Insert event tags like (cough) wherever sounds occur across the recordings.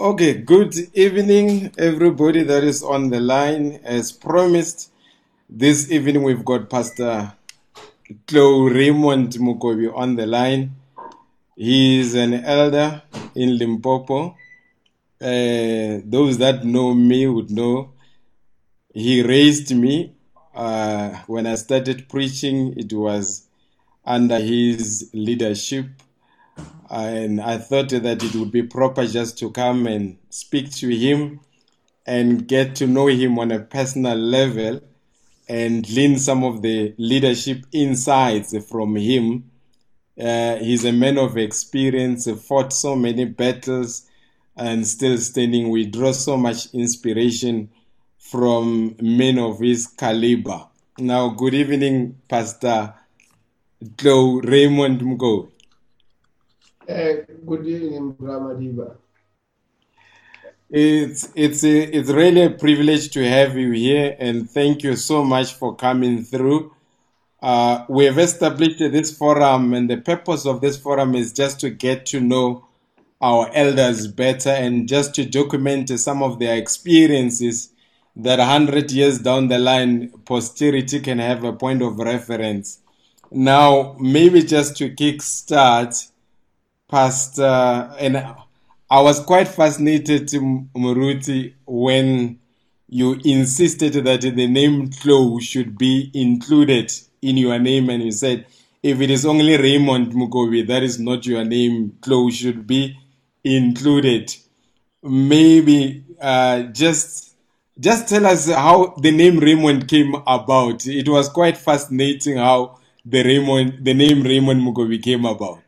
Okay, good evening, everybody that is on the line. As promised, this evening we've got Pastor Tlou Raymond Mokobi on the line. He is an elder in Limpopo. Uh, those that know me would know he raised me uh, when I started preaching. It was under his leadership and I thought that it would be proper just to come and speak to him and get to know him on a personal level and glean some of the leadership insights from him. Uh, he's a man of experience, fought so many battles, and still standing. We draw so much inspiration from men of his caliber. Now, good evening, Pastor Tlou Raymond Mgo. Good evening, Brahmadiba. It's it's a, it's really a privilege to have you here, and thank you so much for coming through. Uh, we have established this forum, and the purpose of this forum is just to get to know our elders better and just to document some of their experiences that 100 years down the line, posterity can have a point of reference. Now, maybe just to kickstart, Pastor, and I was quite fascinated, Muruti, when you insisted that the name Tlou should be included in your name, and you said, if it is only Raymond Mokobi, that is not your name, Tlou should be included. Maybe uh, just just tell us how the name Raymond came about. It was quite fascinating how the Raymond, the name Raymond Mokobi came about.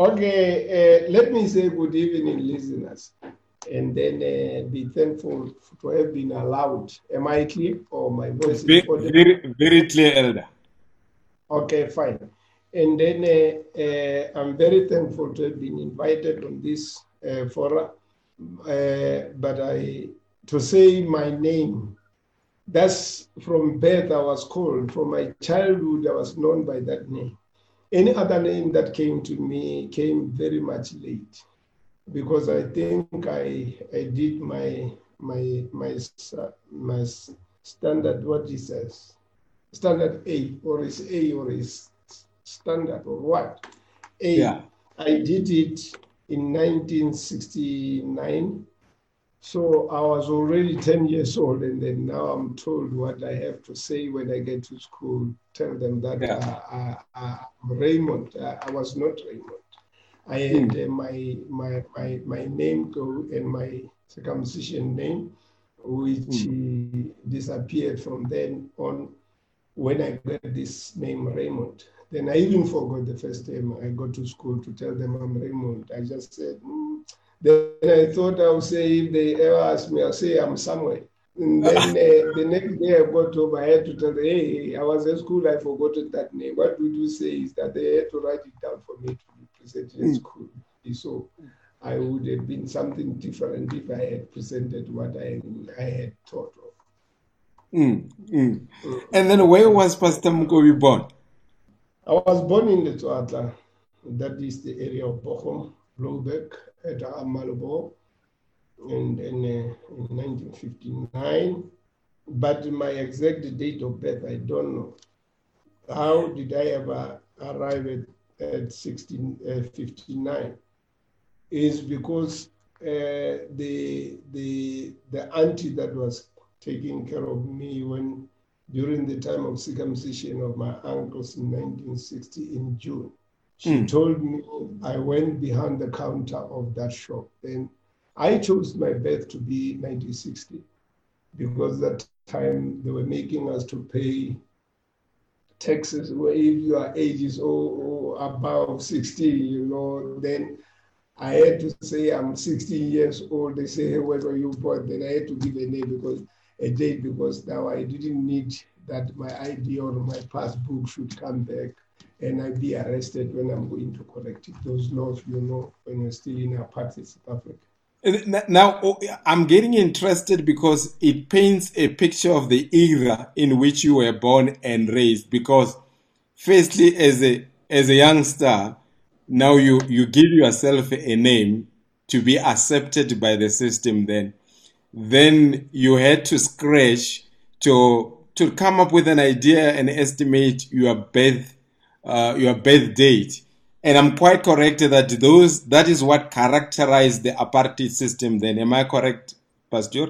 Okay, uh, let me say good evening, listeners, and then uh, be thankful to have been allowed. Am I clear or my voice Very, very, very clear, Elder. Okay, fine. And then uh, uh, I'm very thankful to have been invited on this uh, forum. Uh, but I to say my name, that's from birth I was called. From my childhood, I was known by that name. Any other name that came to me came very much late, because I think I I did my my my my standard what he says standard A or is A or is standard or what A. Yeah. I did it in 1969. So I was already 10 years old, and then now I'm told what I have to say when I get to school. Tell them that Yeah. uh, uh, uh, I'm Raymond. I was not Raymond. I had uh, my, my, my, my name go and my circumcision name, which uh, disappeared from then on when I got this name Raymond. Then I even forgot the first time I got to school to tell them I'm Raymond. I just said, "Hmm." Then I thought I would say, if they ever ask me, I'll say I'm somewhere. And then uh, the next day I got home, I had to tell them, hey, I was at school, I forgotten that name. What would you say is that they had to write it down for me to be presented at school. So I would have been something different if I had presented what I, I had thought of. Mm, mm. And then where was Pastor Mokobi born? I was born in the Tuatla, that is the area of Bochum, Blouberg, at Amalobo, and in, uh, in 1959. But my exact date of birth, I don't know. How did I ever arrive at, at 16, uh, 59? Is because uh, the, the, the auntie that was taking care of me when during the time of circumcision of my uncles in 1960 in June. She Mm. told me I went behind the counter of that shop. Then I chose my birth to be 1960 because that time they were making us to pay taxes where if your age is oh, oh, above 60, you know, then I had to say I'm 60 years old. They say, hey, where were you born? Then I had to give a name because a date because now I didn't need that my ID or my passbook should come back and I'd be arrested when I'm going to correct it. Those laws, you know, when you're still in apartheid South Africa. Now, oh, I'm getting interested because it paints a picture of the era in which you were born and raised. Because, firstly, as a as a youngster, now you you give yourself a name, to be accepted by the system then then you had to scratch to to come up with an idea and estimate your birth uh, your birth date. And i'm quite correct that those that is what characterized the apartheid system then. Am i correct pastor?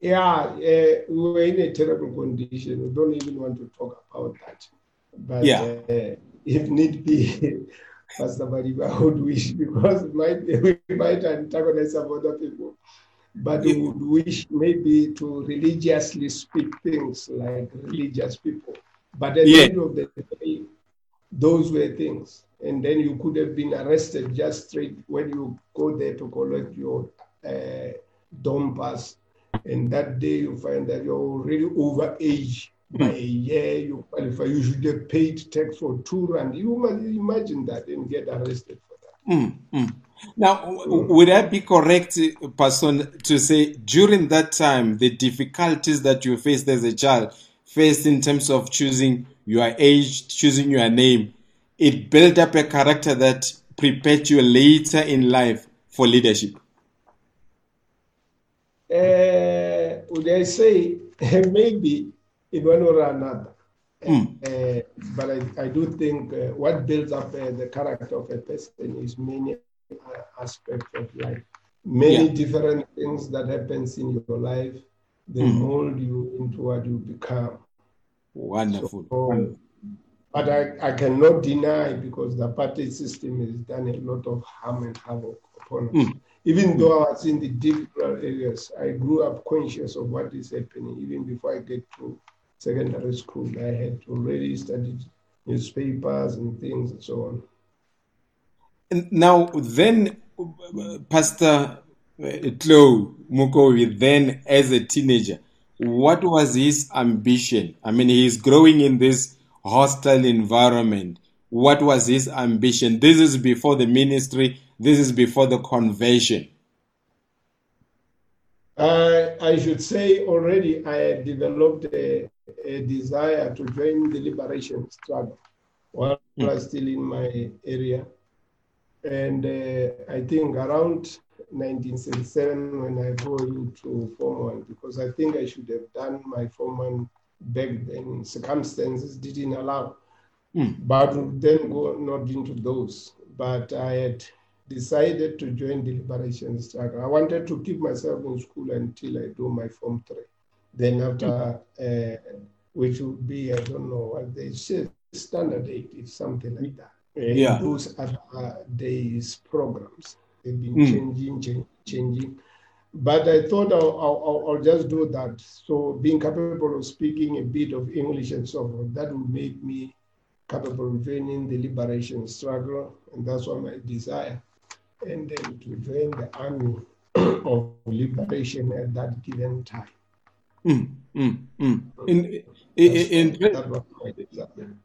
Yeah uh, we were in a terrible condition. We don't even want to talk about that. But Yeah. uh, if need be (laughs) pastor Mariba, would wish because might (laughs) we might antagonize some other people. But we would wish maybe to religiously speak things like religious people. But at the end of the day those were things. And then you could have been arrested just straight when you go there to collect your uh, dompas. And that day you find that you're already over age by a year, you qualify, you should have paid tax for two rand. You must imagine that and get arrested for that. Mm, mm. Now, would I be correct, person, to say during that time, the difficulties that you faced as a child, faced in terms of choosing your age, choosing your name, it built up a character that prepared you later in life for leadership? Uh, would I say (laughs) maybe in one or another? Mm. Uh, but I, I do think uh, what builds up uh, the character of a person is many aspects of life, many Yeah. different things that happens in your life. They Mm. mold you into what you become. Wonderful. So, but I, I cannot deny because the party system has done a lot of harm and havoc upon us. Mm. Even though I was in the difficult areas, I grew up conscious of what is happening. Even before I get to secondary school, I had already studied newspapers and things and so on. And Now, then, Pastor Tlou Mokobi, then as a teenager, what was his ambition? I mean, he's growing in this hostile environment. What was his ambition? This is before the ministry, this is before the conversion. Uh, I should say already I had developed a, a desire to join the liberation struggle while I was still in my area. And uh, I think around 1977 when I go into Form 1, because I think I should have done my Form 1 back then. Circumstances didn't allow. Mm. But then go not into those. But I had decided to join the liberation struggle. I wanted to keep myself in school until I do my Form 3. Then after, uh, which would be, I don't know what they say, standard eight, if something like that. Uh, Yeah. Those other days programs, they've been Mm. changing, change, changing. But I thought I'll, I'll, I'll just do that. So being capable of speaking a bit of English and so forth, that would make me capable of joining the liberation struggle. And that's what my desire. And then to join the army (clears throat) of liberation at that given time. Mm, mm, mm. In, in, in, That was my desire.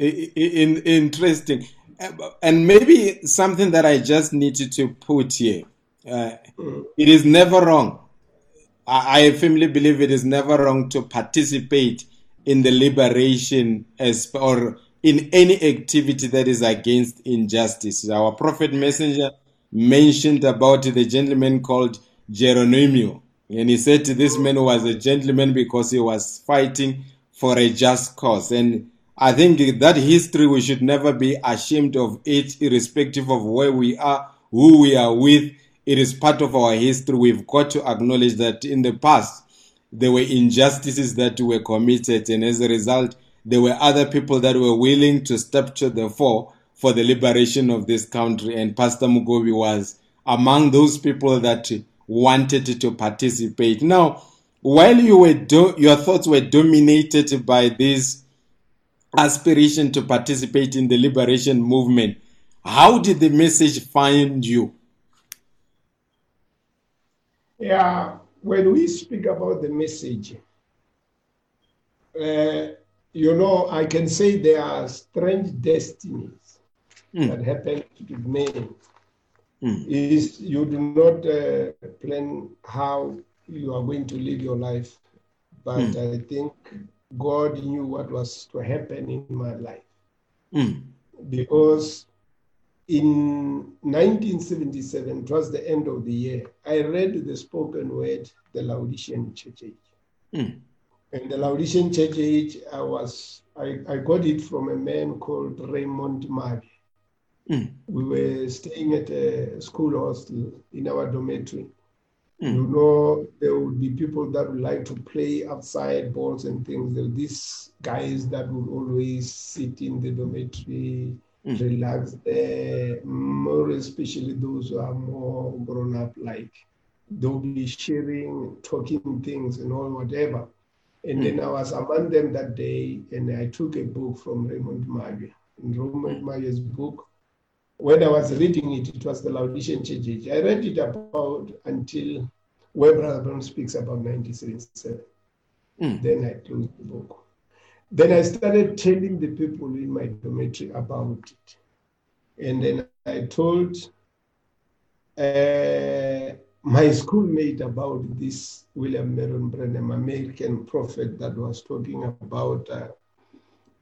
I- I- in, interesting. And maybe something that I just needed to put here. Uh, it is never wrong. I, I firmly believe it is never wrong to participate in the liberation as or in any activity that is against injustice. Our prophet messenger mentioned about the gentleman called Geronimo, and he said this man was a gentleman because he was fighting for a just cause. And I think that history we should never be ashamed of it, irrespective of where we are, who we are with. It is part of our history. We've got to acknowledge that in the past there were injustices that were committed, and as a result, there were other people that were willing to step to the fore for the liberation of this country. And Pastor Mokobi was among those people that wanted to participate. Now, while you were do- your thoughts were dominated by this aspiration to participate in the liberation movement, how did the message find you? Yeah, when we speak about the message, uh, you know, I can say there are strange destinies Mm. that happen to men. Mm. Is you do not uh, plan how you are going to live your life, but I think God knew what was to happen in my life Mm. because in 1977, it was the end of the year, I read the spoken word, the Laodicean Church Age. Mm. And the Laodicean Church Age, I was I, I got it from a man called Raymond Mabi. Mm. We were staying at a school hostel in our dormitory. Mm. You know, there would be people that would like to play outside balls and things. There these guys that would always sit in the dormitory, Mm. relax there, more especially those who are more grown up, like they'll be sharing, talking things and all whatever. And then I was among them that day, and I took a book from Raymond Magia. In Raymond Magia's book, when I was reading it, it was the Laodicean Church I read it about until where Brother Brown speaks about 1977. Mm. Then I closed the book. Then I started telling the people in my dormitory about it. And then I told uh, my schoolmate about this William Marion Branham, American prophet that was talking about uh,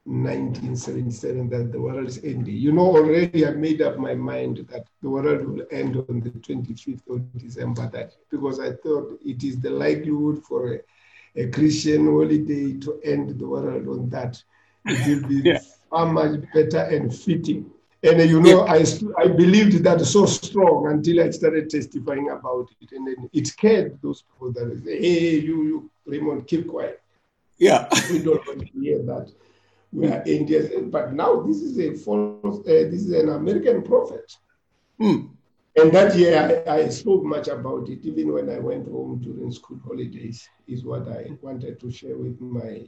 1977 that the world is ending. You know, already I made up my mind that the world will end on the 25th of December that because I thought it is the likelihood for a, a Christian holiday to end the world on that. It will be (laughs) Yeah. far much better and fitting. And uh, you know, I I believed that so strong until I started testifying about it, and then it scared those people that say, "Hey, you, you, Raymond, keep quiet. Yeah. We don't want to hear that. We are Indians." But now this is a false. Uh, this is an American prophet. Mm. And that year, I, I spoke much about it, even when I went home during school holidays, is what I wanted to share with my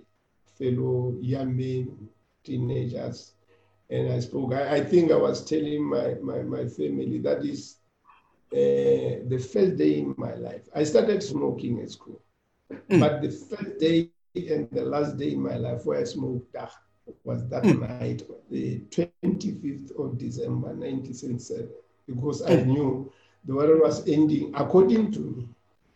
fellow young men, teenagers. And I spoke, I, I think I was telling my, my, my family that is uh, the first day in my life. I started smoking at school, but the first day and the last day in my life where I smoked that was that hmm. night, the 25th of December, 1977 because I hmm. knew the world was ending according to me.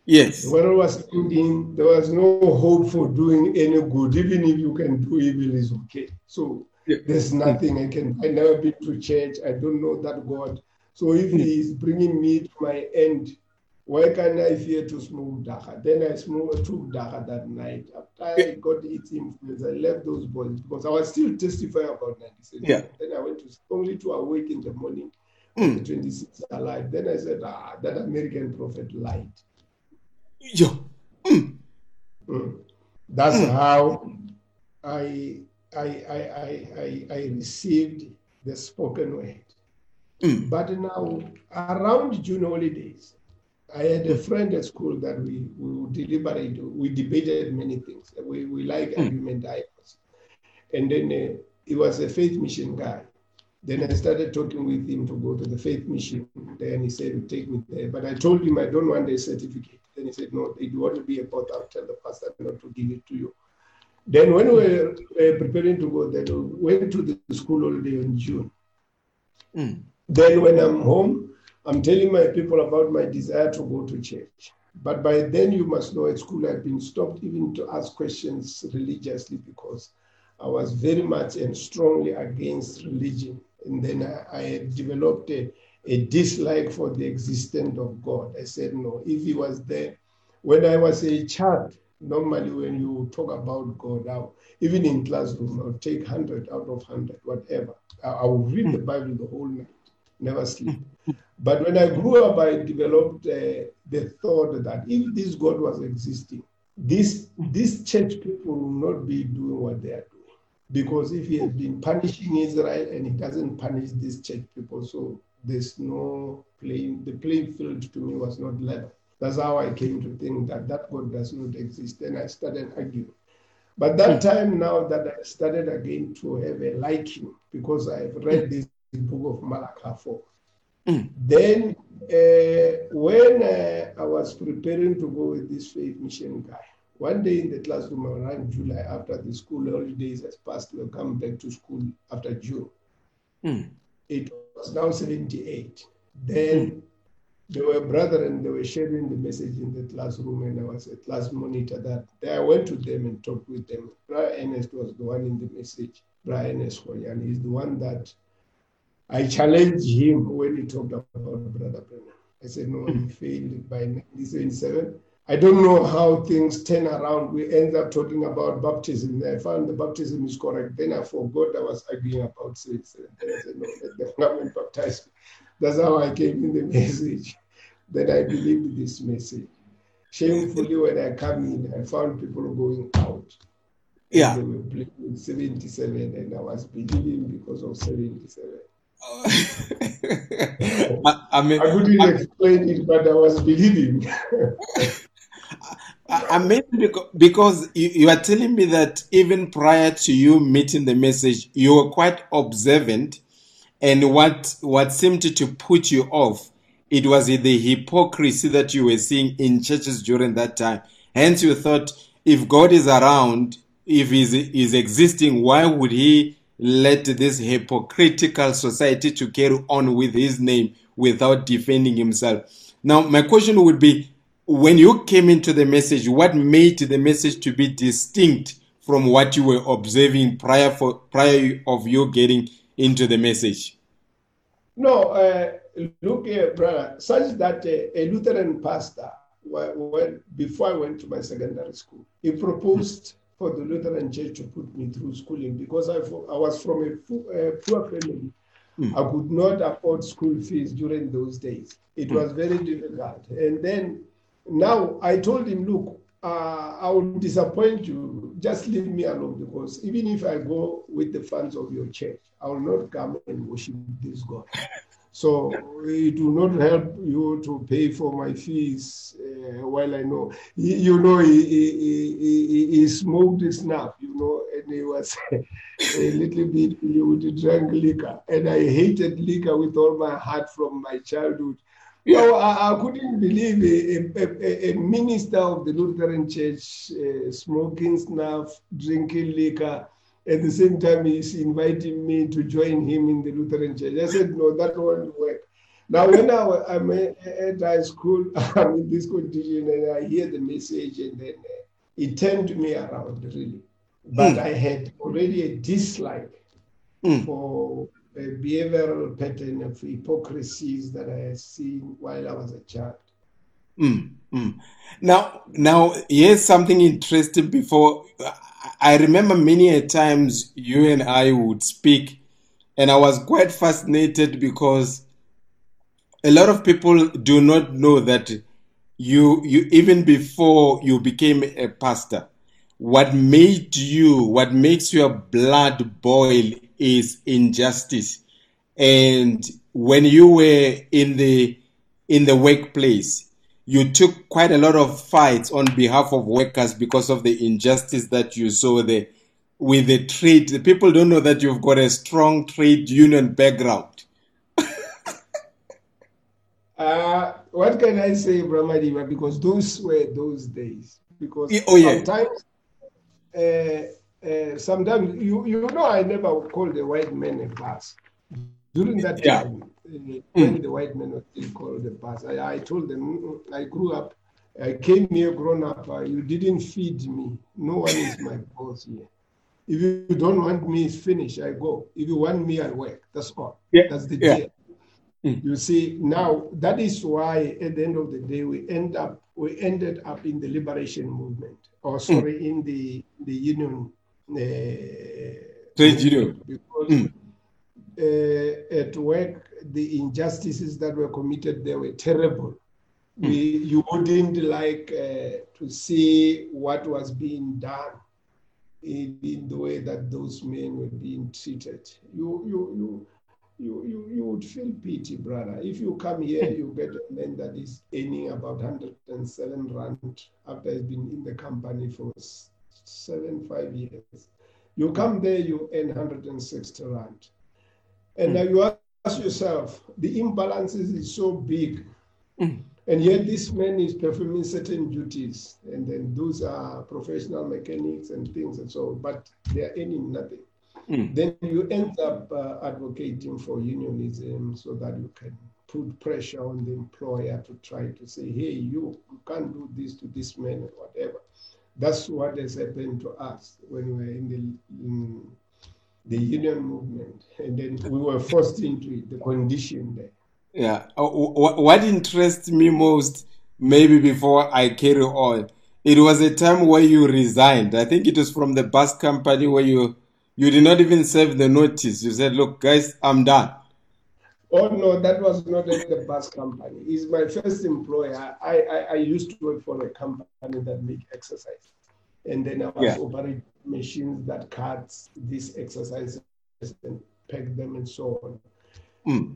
Yes. The world was ending. There was no hope for doing any good. Even if you can do evil, is okay. So Yeah. there's nothing I can. I never been to church. I don't know that God. So if hmm. He is bringing me to my end, why can't I fear to smoke dagga? Then I smoked, took dagga that night. After I got it influence, I left those boys because I was still testifying about 96. Yeah. Then I went to only to awake in the morning Mm. the 26th alive. Then I said, ah, that American prophet lied. Yo. Mm. That's how I, I, I, I, I, I received the spoken word. Mm. But now, around June holidays, I had a friend at school that we, we would deliberate, we debated many things. We, we like argument dialogues. And then uh, he was a faith mission guy. Then I started talking with him to go to the faith mission. Then he said, take me there. But I told him I don't want a certificate. Then he said, no, if you want to be a potter, I'll tell the pastor not to give it to you. Then when we were uh, preparing to go there, we went to the school holiday in June. Mm. Then when I'm home, I'm telling my people about my desire to go to church. But by then, you must know at school, I've been stopped even to ask questions religiously because I was very much and strongly against religion. And then I, I developed a, a dislike for the existence of God. I said, no, if he was there, when I was a child, normally when you talk about God, even in classroom, I'll take 100 out of 100, whatever. I, I will read the Bible the whole night, never sleep. But when I grew up, I developed uh, the thought that if this God was existing, this, these church people will not be doing what they are doing. Because if he has been punishing Israel and he doesn't punish these church people, so there's no playing, the playing field to me was not level. That's how I came to think that that God does not exist. And I started arguing. But that time now that I started again to have a liking because I've read this book of Malachi 4. Mm. Then uh, when uh, I was preparing to go with this faith mission guy, one day in the classroom around July after the school holidays has passed, we'll come back to school after June. Mm. It was now 78. Then there were brethren, they were sharing the message in the classroom, and I was a class monitor that day I went to them and talked with them. Brian Ernest was the one in the message. Brian Esquoyan is the one that I challenged him when he talked about Brother Branham. I said, no, he hmm. failed by 1977. I don't know how things turn around. We end up talking about baptism. I found the baptism is correct. Then I forgot I was arguing about 77. Then I said, no, let the government baptize me. That's how I came in the (laughs) message. Then I believed this message. Shamefully, when I come in, I found people going out. Yeah. They were playing 77, and I was believing because of 77. I, I mean, I couldn't I, explain it, but I was believing. I, I mean, because, because you, you are telling me that even prior to you meeting the message, you were quite observant, and what what seemed to put you off, it was the hypocrisy that you were seeing in churches during that time. Hence, you thought, if God is around, if He's is existing, why would He let this hypocritical society to carry on with His name without defending Himself? Now, my question would be when you came into the message, what made the message to be distinct from what you were observing prior for prior of you getting into the message? No, uh, look here, brother. Such that uh, a Lutheran pastor, when, before I went to my secondary school, he proposed for the Lutheran Church to put me through schooling because I, I was from a poor family. Mm. I could not afford school fees during those days. It mm. was very difficult. And then now I told him, look, uh, I will disappoint you. Just leave me alone because even if I go with the funds of your church, I will not come and worship this God. (laughs) So it will not help you to pay for my fees. Uh, while I know, he, you know, he, he, he, he smoked snuff, you know, and he was (laughs) a little bit, he would drink liquor. And I hated liquor with all my heart from my childhood. Yeah. So I, I, couldn't believe a, a, a, minister of the Lutheran Church uh, smoking snuff, drinking liquor. At the same time, he's inviting me to join him in the Lutheran Church. I said, no, that won't work. Now, when I, am at high school, (laughs) I'm in this condition and I hear the message, and then uh, it turned me around, really. But mm. I had already a dislike mm. for a behavioral pattern of hypocrisies that I had seen while I was a child. Mm, mm. Now, now, here's something interesting. Before I remember many a times you and I would speak, and I was quite fascinated because a lot of people do not know that you, you even before you became a pastor, what made you, what makes your blood boil is injustice. And when you were in the in the workplace, you took quite a lot of fights on behalf of workers because of the injustice that you saw there with the trade. The people don't know that you've got a strong trade union background. (laughs) uh, what can I say, Brahmadima? Because those were those days. Because oh, yeah. sometimes uh, uh, sometimes you you know I never called the white man a boss. During that yeah. time, uh, when mm. the white men were still called the boss, I, I told them I grew up, I came here grown up. Uh, you didn't feed me. No one is my boss here. If you don't want me, finish. I go. If you want me, I work. That's all. Yeah. That's the yeah. deal. Mm. You see, now that is why at the end of the day we end up we ended up in the liberation movement, or sorry, mm. in the the union uh, trade union because mm. uh, at work the injustices that were committed there were terrible. Mm. We, you wouldn't like uh, to see what was being done in, in, the way that those men were being treated. You, you, you, you, you, you would feel pity, brother. If you come here, you get a man that is earning about 107 rand after he's been in the company for seven, five years. You come there, you earn 160 rand. And mm. now you ask yourself, the imbalances is so big. Mm. And yet this man is performing certain duties. And then those are professional mechanics and things and so, but they are earning nothing. Mm. Then you end up uh, advocating for unionism so that you can put pressure on the employer to try to say, hey, you, you can't do this to this man or whatever. That's what has happened to us when we were in the in, the union movement, and then we were forced into it, the condition there. Yeah. Uh, what interests me most, maybe before I carry on, it was a time where you resigned. I think it was from the bus company where you you did not even serve the notice. You said, "Look, guys, I'm done." Oh no, that was not at the bus company. He's my first employer. I, I, I used to work for a company that make exercise, and then I was yeah. operating machines that cuts these exercises and pack them and so on. Mm.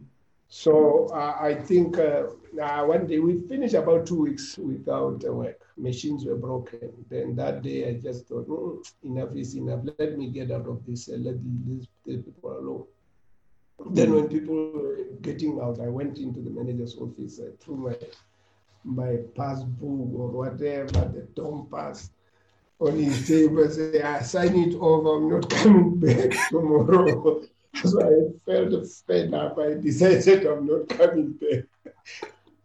So uh, I think uh, uh, one day we finished about two weeks without work. Machines were broken. Then that day I just thought, mm, enough is enough. Let me get out of this. and let these people alone. Then when people were getting out, I went into the manager's office, I threw my my passbook or whatever, the dompas on his table, say, I sign it over, I'm not coming back tomorrow. (laughs) so I felt fed up. I decided I'm not coming back. (laughs)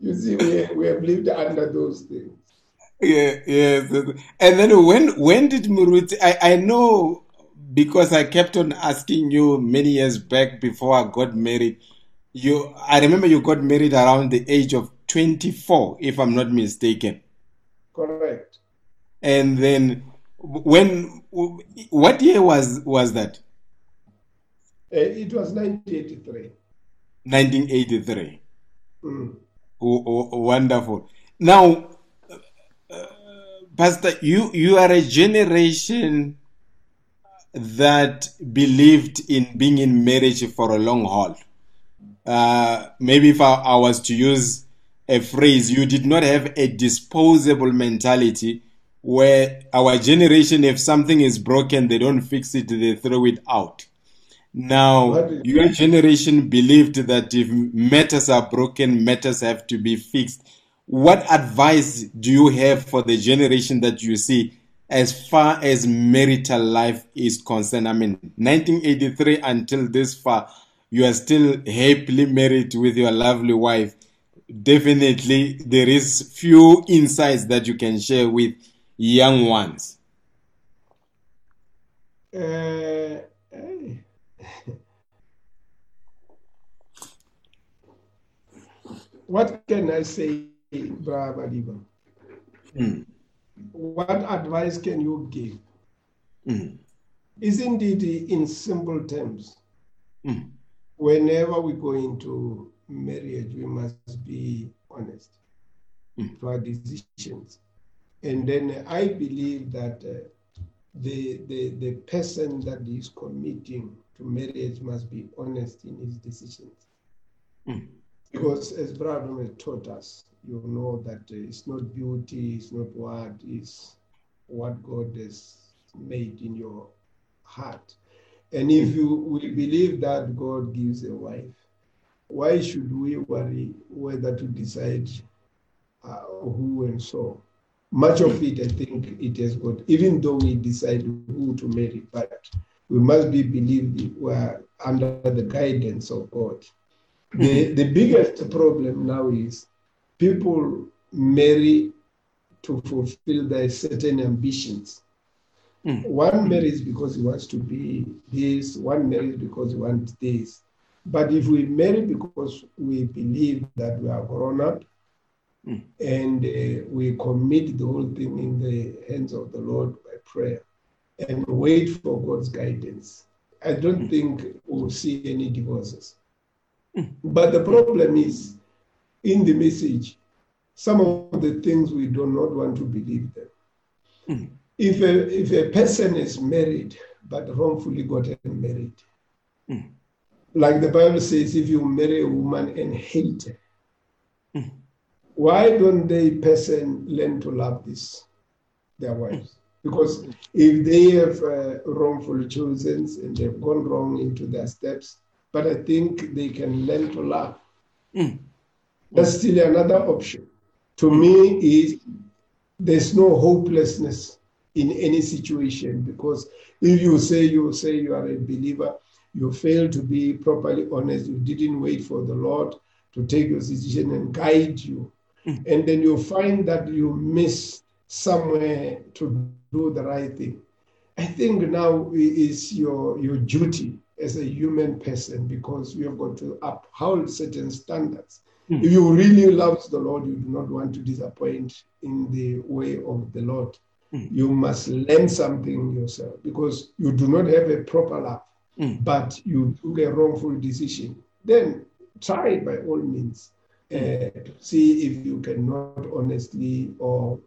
You see, we, we have lived under those things. Yeah, yes. And then when when did Muruti? I, I know because I kept on asking you many years back before I got married. You, I remember you got married around the age of 24, if I'm not mistaken. Correct. And then, when, what year was was that? Uh, it was 1983. 1983. Mm. wonderful. Now, uh, Pastor, you you are a generation that believed in being in marriage for a long haul. Uh, maybe if I, I, was to use a phrase, you did not have a disposable mentality where our generation, if something is broken, they don't fix it, they throw it out. Now, your generation believed that if matters are broken, matters have to be fixed. What advice do you have for the generation that you see as far as marital life is concerned. I mean, 1983 until this far, you are still happily married with your lovely wife. Definitely, there is few insights that you can share with young ones. Uh, (laughs) what can I say, Brother? Hmm what advice can you give? Mm. Isn't it in simple terms? Mm. Whenever we go into marriage, we must be honest mm. to our decisions. And then I believe that uh, the, the, the person that is committing to marriage must be honest in his decisions. Mm. Because as Brother taught us, you know that it's not beauty, it's not what, it's what God has made in your heart. And if you will believe that God gives a wife, why should we worry whether to decide uh, who and so? Much of it, I think, it has got, even though we decide who to marry, but we must be believed we are under the guidance of God. The, the biggest problem now is people marry to fulfill their certain ambitions. Mm. One marries because he wants to be this, one marries because he wants this. But if we marry because we believe that we are grown up mm. and uh, we commit the whole thing in the hands of the Lord by prayer and wait for God's guidance, I don't mm. think we'll see any divorces. Hmm. But the problem is in the message, some of the things we do not want to believe them. Mm. If, a, if a person is married but wrongfully gotten married, mm. like the Bible says, if you marry a woman and hate her, mm. Why don't they person learn to love this, their wives? Because if they have uh, wrongfully chosen and they've gone wrong into their steps, but I think they can learn to love. Mm. That's still another option. To me, is there's no hopelessness in any situation because if you say you say you are a believer, you fail to be properly honest, you didn't wait for the Lord to take your decision and guide you, mm. and then you find that you miss somewhere to do the right thing. I think now is your your duty as a human person because you have got to uphold certain standards. Mm. If you really love the Lord, you do not want to disappoint in the way of the Lord. Mm. You must learn something yourself because you do not have a proper love, mm. but you took a wrongful decision. Then try by all means see if you cannot honestly or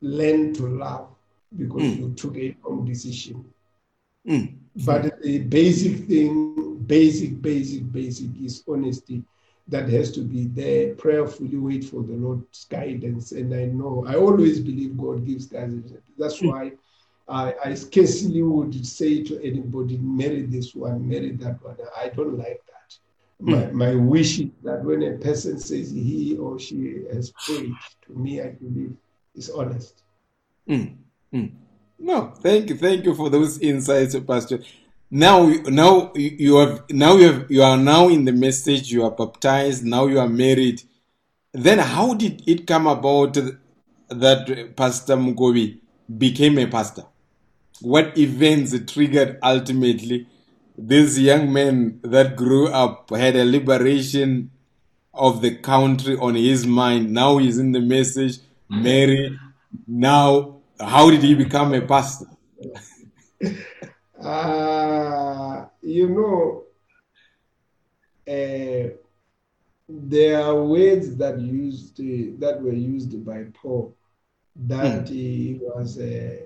learn to love because mm. you took a wrong decision. Mm. But the basic thing, basic, basic, basic is honesty that has to be there. Prayerfully wait for the Lord's guidance. And I know, I always believe God gives guidance. That's mm. why I, I scarcely would say to anybody, marry this one, marry that one. I don't like that. My, mm. my wish is that when a person says he or she has prayed, to me, I believe is honest. Mm. Mm. No, thank you, thank you for those insights, Pastor. Now, now you have now you have you are now in the message. You are baptized. Now you are married. Then, how did it come about that Pastor Mokobi became a pastor? What events triggered ultimately this young man that grew up had a liberation of the country on his mind? Now he's in the message, Mary. Now how did he become a pastor? uh, you know, uh, there are words that used uh, that were used by Paul that mm. he was uh,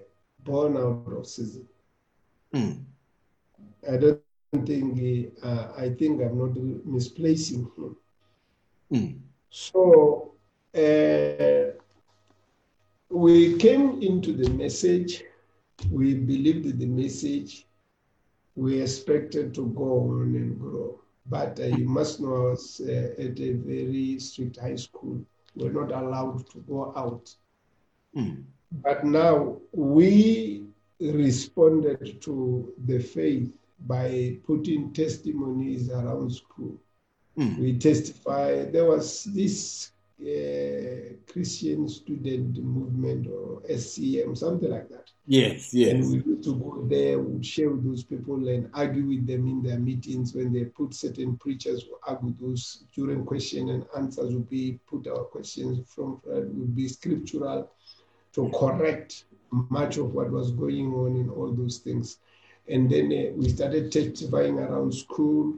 born out of season. Mm. I don't think he, uh, I think I'm not misplacing him. Mm. So uh, we came into the message, we believed the message, we expected to go on and grow. But uh, you must know, I was uh, at a very strict high school. We're not allowed to go out. Mm. But now we responded to the faith by putting testimonies around school. Mm. We testify. There was this uh, Christian student movement or SCM, something like that. Yes, yes. And we used to go there, would share with those people and argue with them in their meetings when they put certain preachers who argue those during question and answers would be put our questions from uh, would be scriptural to correct much of what was going on in all those things. And then uh, we started testifying around school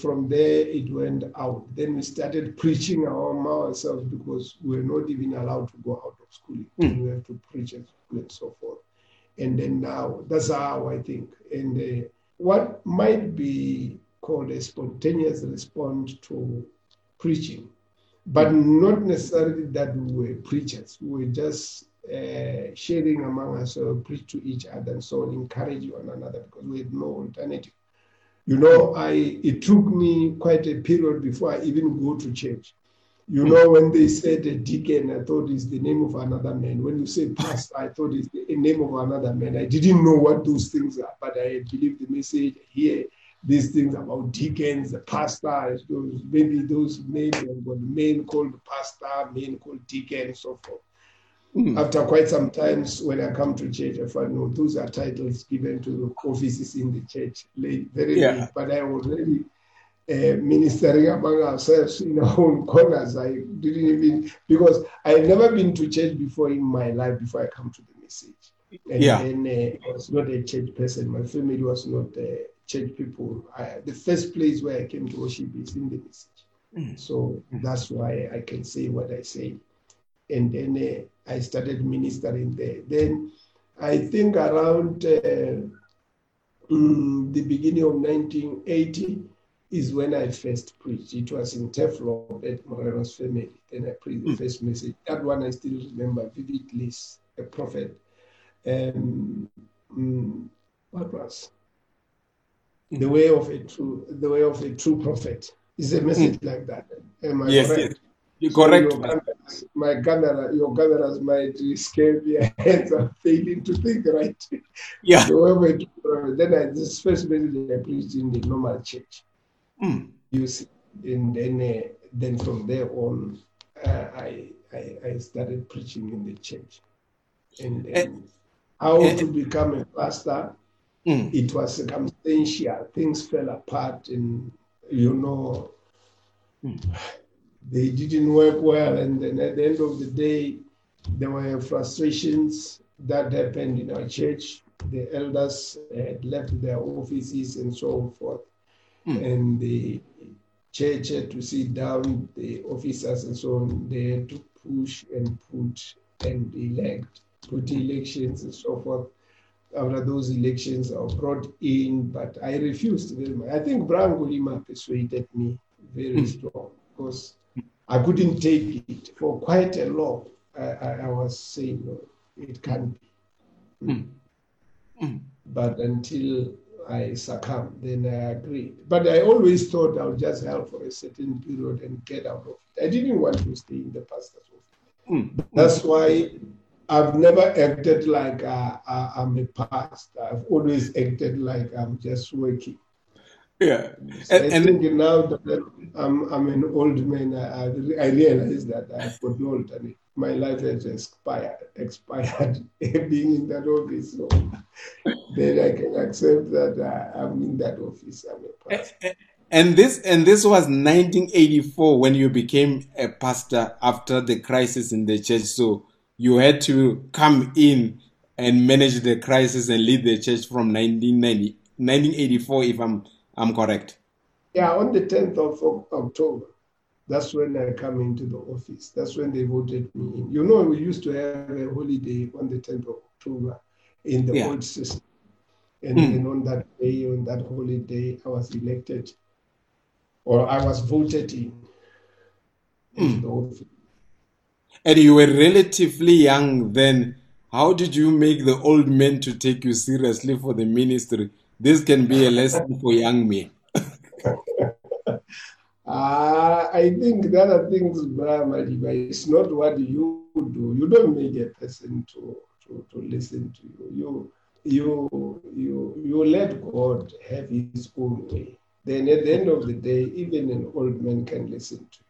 from there it went out. Then we started preaching our ourselves because we were not even allowed to go out of school. Mm. We have to preach at school and so forth. And then now that's how I think. And uh, what might be called a spontaneous response to preaching, but not necessarily that we were preachers. We were just uh, sharing among us, uh, preach to each other, and so on, encourage one another because we had no alternative. You know, I it took me quite a period before I even go to church. You know, when they said a deacon, I thought it's the name of another man. When you say pastor, I thought it's the name of another man. I didn't know what those things are, but I believe the message here. These things about deacons, the pastor, those, maybe those men, men called pastor, men called deacon, and so forth. Mm. After quite some times, when I come to church, I find no, those are titles given to the offices in the church. Late, very yeah. late, but I already uh, ministering among ourselves in our own corners. I didn't even because I had never been to church before in my life before I come to the message. And yeah. then uh, I was not a church person. My family was not uh, church people. I, the first place where I came to worship is in the message. Mm. So mm. that's why I can say what I say and then uh, I started ministering there. Then I think around uh, mm, the beginning of 1980 is when I first preached. It was in Teflon at Moreno's family. Then I preached the hmm. first message. That one I still remember vividly. A prophet. Um, mm, what was the way of a true the way of a true prophet? Is a message mm. like that. Am I yes, correct? Yes. You're correct. So my camera, your cameras might scare me. (laughs) Hands are failing to think right. Yeah. So when then I, this first message I preached in the normal church. Mm. You see, and then uh, then from there on, uh, I, I I started preaching in the church, and, and how to become a pastor. Mm. It was circumstantial. Things fell apart, and you know, they didn't work well. And then at the end of the day, there were frustrations that happened in our church. The elders had left their offices and so forth, Mm. and the church had to sit down, the officers and so on. They had to push and put and elect, put elections and so forth. After those elections, I was brought in, but I refused very much. I think Brian Golima persuaded me very strong because I couldn't take it for quite a long. I, I, I was saying, no, it can't be. Mm. Mm. But until I succumbed, then I agreed. But I always thought I'll just help for a certain period and get out of it. I didn't want to stay in the pastor's office. Mm. That's why I've never acted like uh, uh, I'm a pastor. I've always acted like I'm just working. Yeah. So And, I and think now that I'm, I'm an old man, I, I realize that I've got old and my life has expired, expired (laughs) being in that office. So then I can accept that uh, I'm in that office. I'm a pastor. and this and this was 1984 when you became a pastor after the crisis in the church. So you had to come in and manage the crisis and lead the church from 1990, 1984, if I'm I'm correct. Yeah, on the 10th of October, that's when I come into the office. That's when they voted me in. You know, we used to have a holiday on the 10th of October in the Yeah. old system. And Mm. then on that day, on that holiday, I was elected or I was voted in. office. And you were relatively young then. How did you make the old men to take you seriously for the ministry? This can be a lesson for young men. Uh, (laughs) I think the other things, Brahma, it's not what you do. You don't make a person to, to, to listen to you. You, you, you, you let God have his own way. Then at the end of the day, even an old man can listen to you.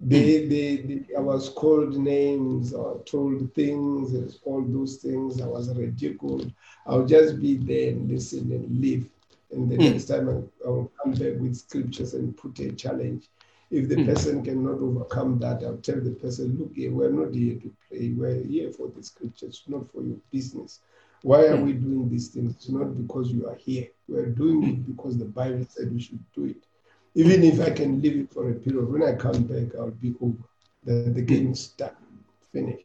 They, hmm. they, they, I was called names or told things, all those things. I was ridiculed. I'll just be there and listen and live. And the Mm. next time I, I'll come back with scriptures and put a challenge. If the hmm. person cannot overcome that, I'll tell the person, look here, we're not here to play. We're here for the scriptures, not for your business. Why are hmm. we doing these things? It's not because you are here. We're doing it because the Bible said we should do it. Even if I can leave it for a period, when I come back, I'll be over. The, the game is done, finished.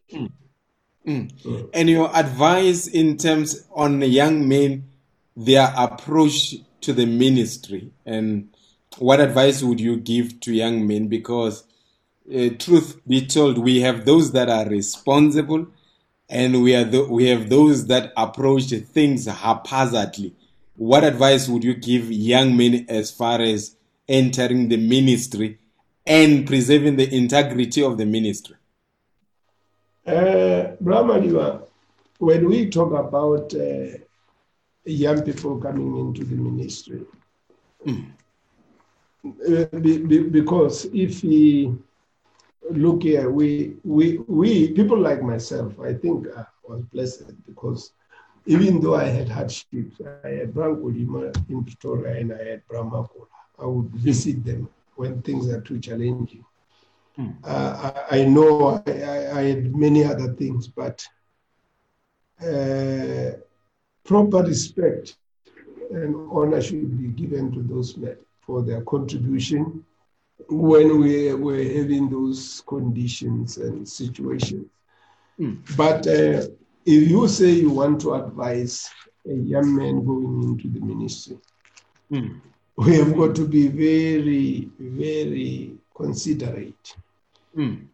Mm. So, And your advice in terms on young men, their approach to the ministry, and what advice would you give to young men? Because, uh, truth be told, we have those that are responsible, and we are the, we have those that approach things haphazardly. What advice would you give young men as far as entering the ministry and preserving the integrity of the ministry? Uh, when we talk about uh, young people coming into the ministry, uh, be, be, because if we look here, we, we, we, people like myself, I think I was blessed because even though I had hardships, I had Branko Lima in Pretoria and I had Brahma Kola. I would visit them when things are too challenging. Uh, I, I know I, I, I had many other things, but uh, proper respect and honor should be given to those men for their contribution when we were having those conditions and situations. But uh, if you say you want to advise a young man going into the ministry, we have got to be very, very considerate. Mm.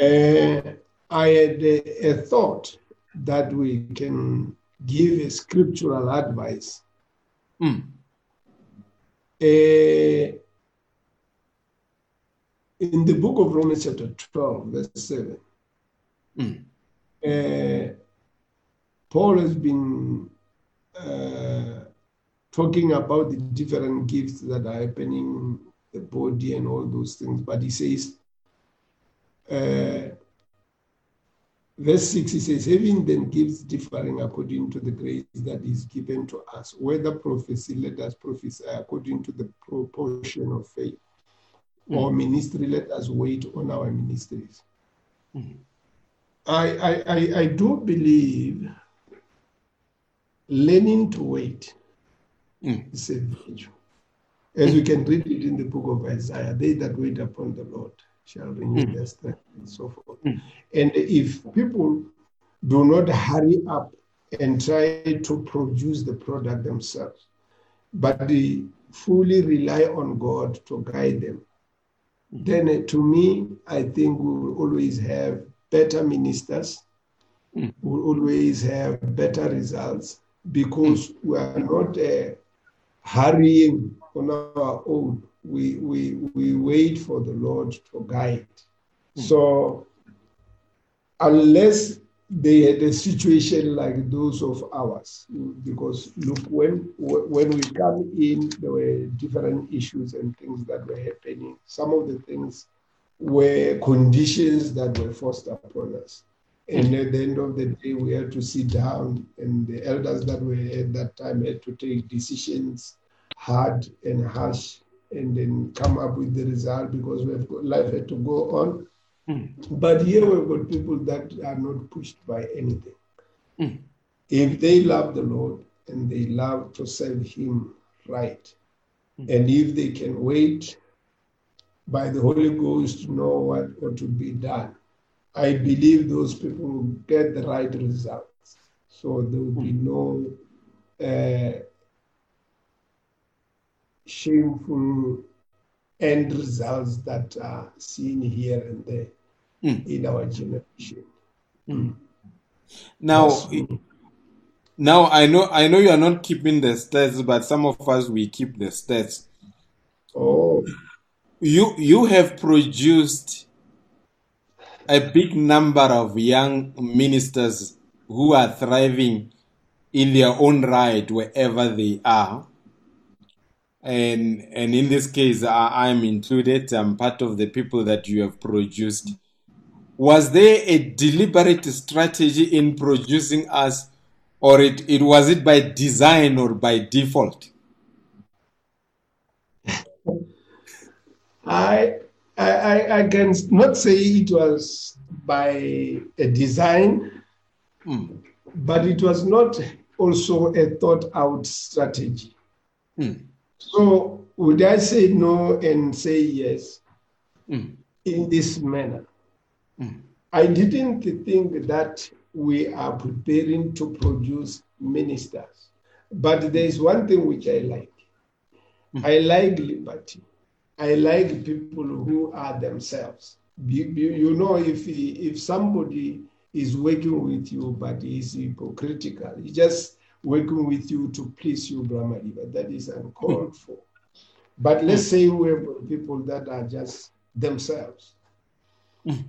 Uh, I had a, a thought that we can give a scriptural advice. Mm. Uh, in the book of Romans, chapter 12, verse 7, Mm. uh, Paul has been uh, talking about the different gifts that are happening in the body and all those things, but he says, uh, verse 6 he says, Having then gifts differing according to the grace that is given to us, whether prophecy, let us prophesy according to the proportion of faith, or ministry, let us wait on our ministries. I, I, I, I do believe learning to wait Hmm. is a virtue. As we can read it in the book of Isaiah, they that wait upon the Lord shall renew hmm. their strength and so forth. Hmm. And if people do not hurry up and try to produce the product themselves, but they fully rely on God to guide them, then uh, to me, I think we will always have better ministers, we will always have better results because we are not uh, hurrying on our own. We, we, we wait for the Lord to guide. Hmm. So, unless they had a situation like those of ours, because look, when when we come in, there were different issues and things that were happening. Some of the things were conditions that were forced upon us. And mm. at the end of the day, we had to sit down, and the elders that were at that time had to take decisions hard and harsh, and then come up with the result because we have got, life had to go on. Mm. But here we've got people that are not pushed by anything. Mm. If they love the Lord and they love to serve Him right, and if they can wait by the Holy Ghost to know what ought to be done, I believe those people will get the right results. So there will be hmm. no uh, shameful end results that are seen here and there hmm. in our generation. Hmm. Now, Yes. now I know I know you are not keeping the stats, but some of us we keep the stats. Oh, You you have produced a big number of young ministers who are thriving in their own right wherever they are. And and in this case, I, I'm included. I'm part of the people that you have produced. Was there a deliberate strategy in producing us, or it, it was it by design or by default? (laughs) I, I, I- I can not say it was by a design, Hmm. but it was not also a thought out strategy. Hmm. So, would I say no and say yes Hmm. in this manner? Hmm. I didn't think that we are preparing to produce ministers. But there is one thing which I like I like liberty. I like people who are themselves. You, you, know, if if somebody is working with you but is hypocritical, he's just working with you to please you, Brahmadi, but that is uncalled hmm. for. But let's hmm. say we have people that are just themselves. Hmm.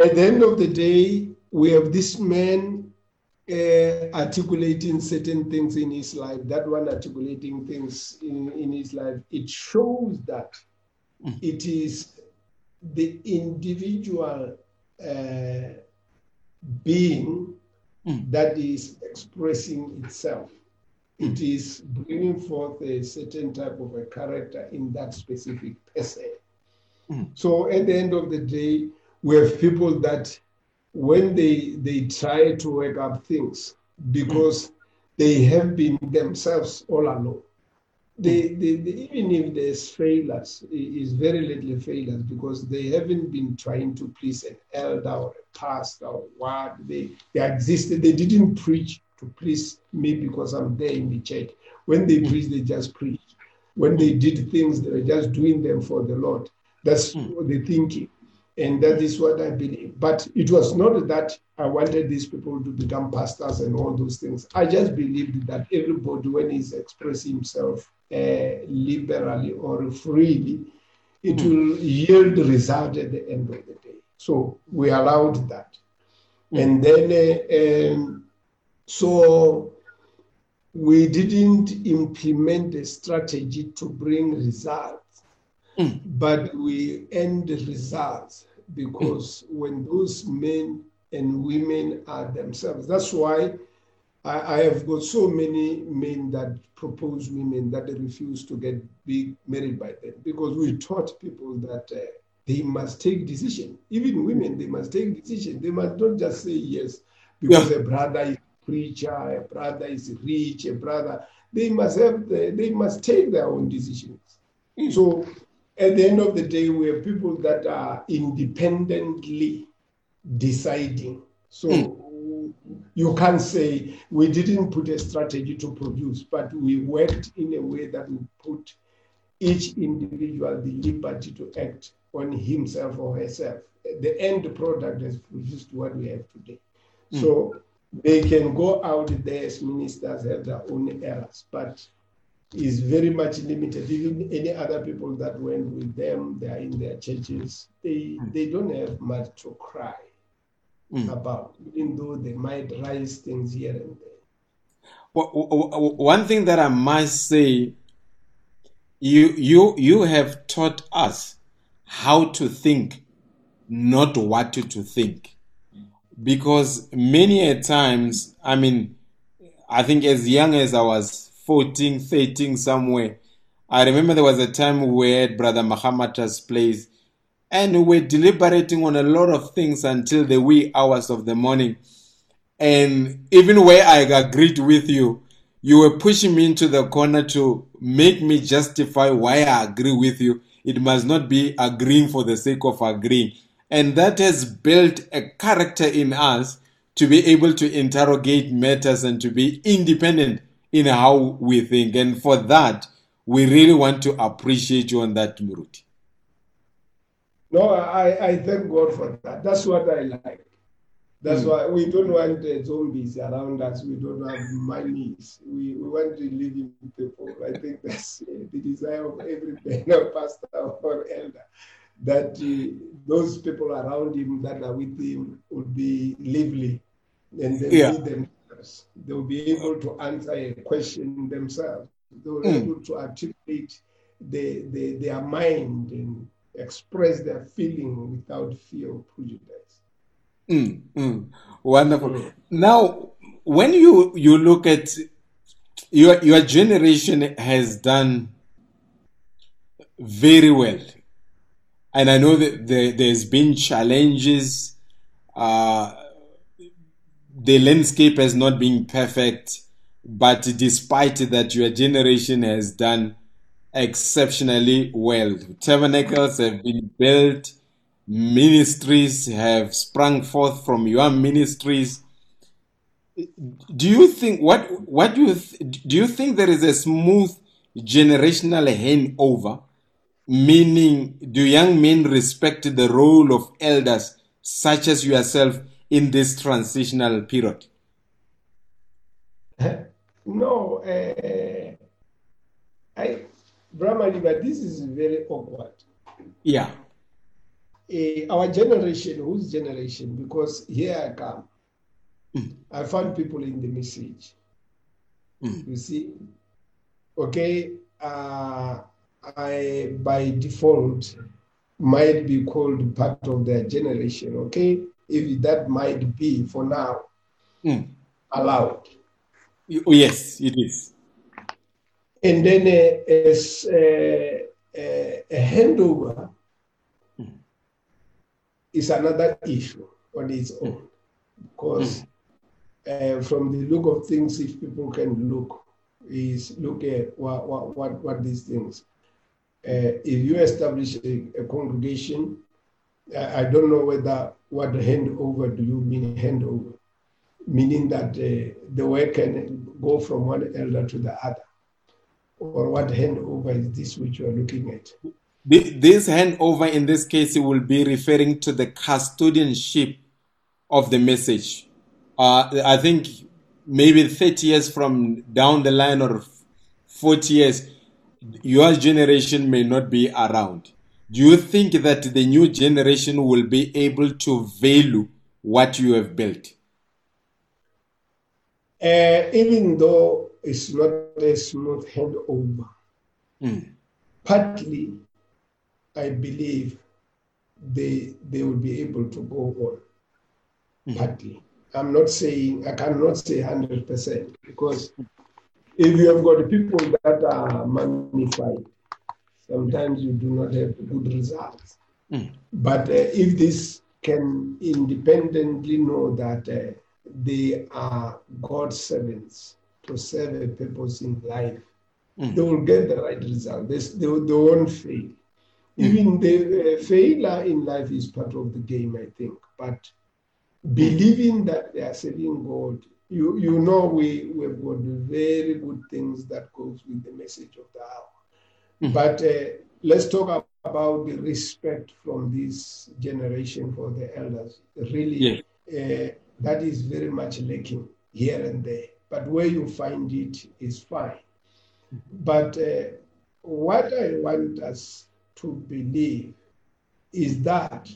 At the end of the day, we have this man uh, articulating certain things in his life, that one articulating things in, in his life. It shows that Mm. it is the individual uh, being mm. that is expressing itself. It mm. is bringing forth a certain type of a character in that specific person. So at the end of the day, we have people that when they they try to work up things because they have been themselves all alone. They, they, they even if there's failures, is very little failures because they haven't been trying to please an elder or a pastor or what. They they existed. They didn't preach to please me because I'm there in the church. When they hmm. preach, they just preach. When they did things, they were just doing them for the Lord. That's hmm. what they're thinking. And that is what I believe. But it was not that I wanted these people to become pastors and all those things. I just believed that everybody, when he's expressing himself uh, liberally or freely, it will yield result at the end of the day. So we allowed that. And then, uh, um, so we didn't implement a strategy to bring results but we end results because when those men and women are themselves. That's why I, I, have got so many men that propose women that they refuse to get be married by them because we taught people that uh, they must take decision. Even women, they must take decision. They must not just say yes because yeah. a brother is a preacher, a brother is rich, a brother. They must have the, they must take their own decisions. Mm. So at the end of the day, we have people that are independently deciding. So mm. you can't say we didn't put a strategy to produce, but we worked in a way that we put each individual the liberty to act on himself or herself. The end product has produced what we have today. Mm. So they can go out there as ministers, have their own errors, but is very much limited. Even any other people that went with them, they are in their churches, they, mm. they don't have much to cry mm. about, even though they might raise things here and there. Well, one thing that I must say, you you you have taught us how to think, not what to, to think, because many a times, I mean, I think as young as I was 14, 13 somewhere, I remember there was a time we at Brother Mahamata's place and we were deliberating on a lot of things until the wee hours of the morning. And even where I agreed with you, you were pushing me into the corner to make me justify why I agree with you. It must not be agreeing for the sake of agreeing. And that has built a character in us to be able to interrogate matters and to be independent in how we think. And for that, we really want to appreciate you on that, Muruti. No, I, I thank God for that. That's what I like. That's mm. why we don't want uh, zombies around us. We don't have monies. We, we want to live in people. I think that's uh, the desire of every (laughs) pastor or elder, that uh, those people around him that are with him would be lively and they yeah. Themselves. They will be able to answer a question themselves. They will be mm. able to articulate the, the, their mind and express their feeling without fear or prejudice. Mm, mm, wonderful. Now, when you you look at your your generation has done very well, and I know that there, there's been challenges. Uh, the landscape has not been perfect, but despite that, your generation has done exceptionally well. Tabernacles have been built, ministries have sprung forth from your ministries. Do you think what what do you th- do you think there is a smooth generational handover? Meaning, do young men respect the role of elders such as yourself in this transitional period? No, uh, I Brahmali, but this is very awkward. Yeah. Uh, our generation, whose generation? Because here I come. Mm. I found people in the message. Mm. You see? Okay, uh, I by default might be called part of their generation, okay? If that might be for now mm. allowed. Yes, it is. And then as a, a, a handover mm. is another issue on its own. Because uh, from the look of things, if people can look, is look at what, what, what, what these things. Uh, if you establish a, a congregation, I, I, don't know whether what handover do you mean handover, meaning that uh, the work can go from one elder to the other or what handover is this which you are looking at? This handover in this case will be referring to the custodianship of the message. Uh, I think maybe 30 years from down the line or 40 years, your generation may not be around. Do you think that the new generation will be able to value what you have built? Uh, even though it's not a smooth handover. Mm. Partly, I believe they they will be able to go on. mm. partly. I'm not saying, I cannot say 100% because if you have got people that are magnified, sometimes you do not have good results. Mm. But uh, if this can independently know that uh, they are God's servants to serve a purpose in life, mm. they will get the right result. They, they, they won't fail. Mm. Even the uh, failure in life is part of the game, I think. But believing that they are serving God, you, you know we, we've got very good things that goes with the message of the hour. Mm. But uh, let's talk about the respect from this generation for the elders. Really, yeah. uh, that is very much lacking here and there. But where you find it is fine. But uh, what I want us to believe is that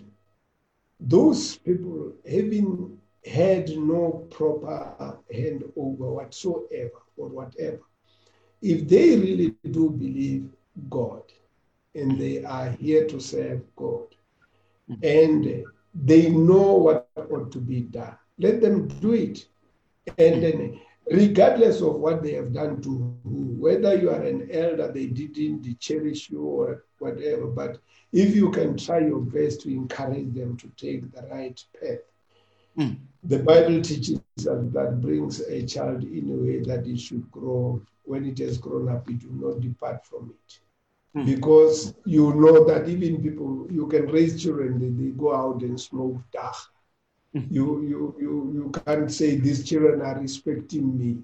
those people having had no proper handover whatsoever or whatever, if they really do believe God and they are here to serve God and they know what ought to be done, let them do it. And then, regardless of what they have done to who, whether you are an elder, they didn't cherish you or whatever, but if you can try your best to encourage them to take the right path. Mm. The Bible teaches that that brings a child in a way that it should grow. When it has grown up, it will not depart from it. Mm. Because you know that even people, you can raise children, they, they go out and smoke dagga. Mm. You, you, you, you can't say these children are respecting me,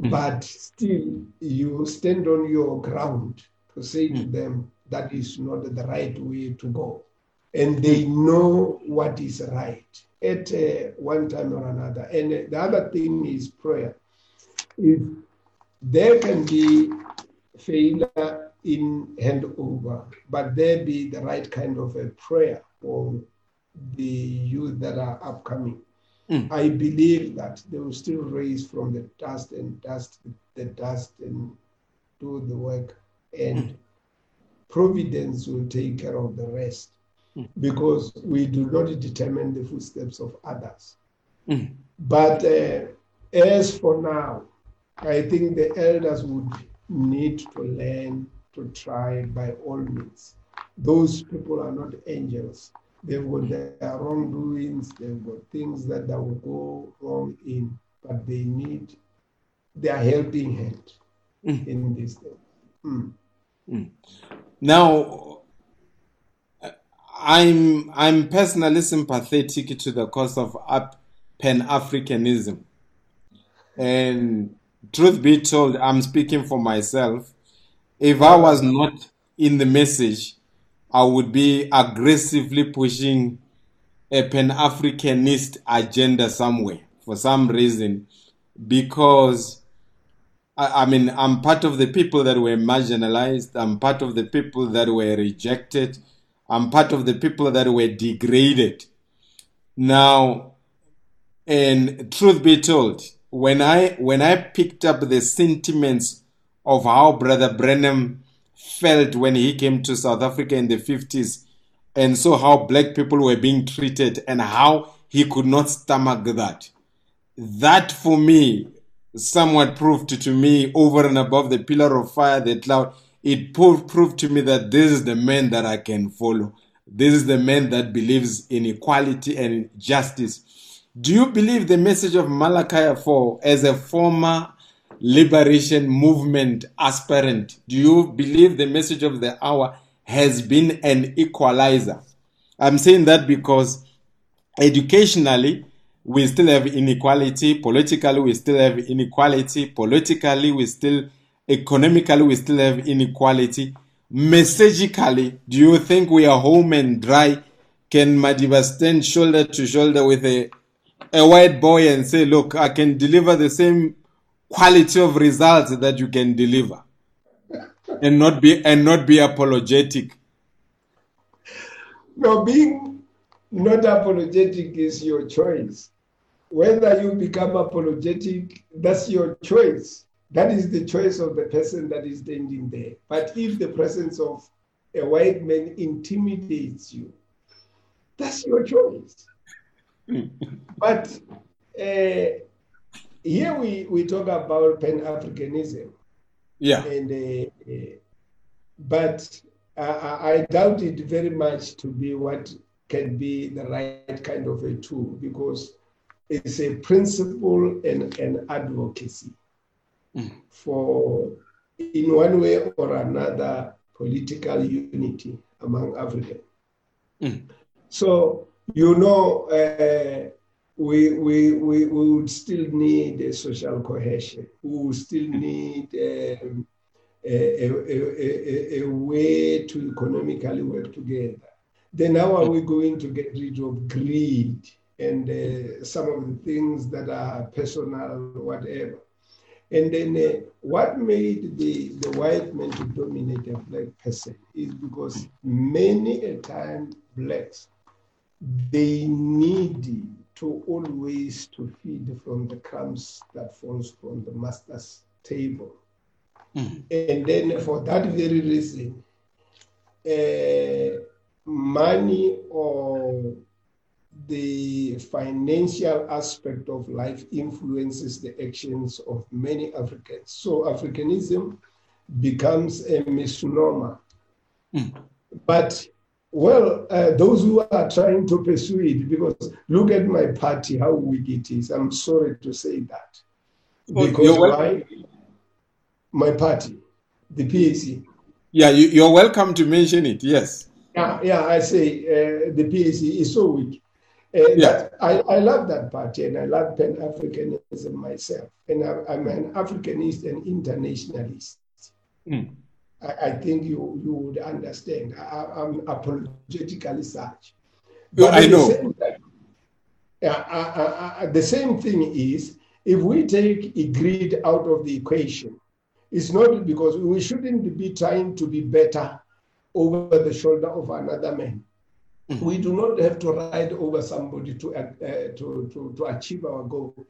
mm. but still you stand on your ground to say to them, that is not the right way to go. And they know what is right at uh, one time or another. And uh, the other thing is prayer. If there can be failure in handover, but there be the right kind of a prayer for the youth that are upcoming. Mm. I believe that they will still raise from the dust and dust the dust and do the work. And mm providence will take care of the rest mm. because we do not determine the footsteps of others. Mm. But uh, as for now, I think the elders would need to learn to try by all means. Those people are not angels. They've got their wrongdoings, they've got things that, that will go wrong in, but they need their helping hand mm. in this thing. Mm. Mm. Now, I'm I'm personally sympathetic to the cause of Pan Africanism, and truth be told, I'm speaking for myself. If I was not in the message, I would be aggressively pushing a Pan Africanist agenda somewhere for some reason, because I, I mean, I'm part of the people that were marginalized. I'm part of the people that were rejected. I'm part of the people that were degraded. Now, and truth be told, when I when I picked up the sentiments of how Brother Branham felt when he came to South Africa in the 50s, and saw how black people were being treated and how he could not stomach that. That for me somewhat proved to me over and above the pillar of fire, the cloud, it proved, proved to me that this is the man that I can follow. This is the man that believes in equality and justice. Do you believe the message of Malachi 4 as a former liberation movement aspirant? Do you believe the message of the hour has been an equalizer? I'm saying that because educationally, we still have inequality. Politically, we still have inequality. Politically, we still, economically, we still have inequality. Messagically, do you think we are home and dry? Can Madiba stand shoulder to shoulder with a, a white boy and say, look, I can deliver the same quality of results that you can deliver and not be, and not be apologetic? No, being not apologetic is your choice. Whether you become apologetic, that's your choice. That is the choice of the person that is standing there. But if the presence of a white man intimidates you, that's your choice. (laughs) but uh, here we, we talk about Pan Africanism. Yeah. And uh, but I, I doubt it very much to be what can be the right kind of a tool because it's a principle and an advocacy Mm. for, in one way or another, political unity among Africans. Mm. So, you know, uh, we, we, we, we would still need a social cohesion. We would still need um, a, a, a, a, way to economically work together. Then how are we going to get rid of greed and uh, some of the things that are personal, whatever? And then uh, what made the, the white man to dominate a black person is because many a time blacks, they need to always to feed from the crumbs that falls from the master's table. Mm. And then for that very reason, uh, money or the financial aspect of life influences the actions of many Africans. So Africanism becomes a misnomer. Mm. But well, uh, those who are trying to pursue it, because look at my party, how weak it is. I'm sorry to say that. Oh, Because why? My party, the PAC. Yeah, you, you're welcome to mention it. Yes. Yeah, yeah, I say uh, the PAC is so weak. Uh, Yeah. that, I, I love that party and I love Pan Africanism myself. And I, I'm an Africanist and internationalist. Mm. I, I think you, you would understand. I, I'm apologetically such. Oh, I at the know. same time- the same thing is if we take a greed out of the equation, it's not because we shouldn't be trying to be better over the shoulder of another man. Mhm. We do not have to ride over somebody to, uh, to, to, to achieve our goal.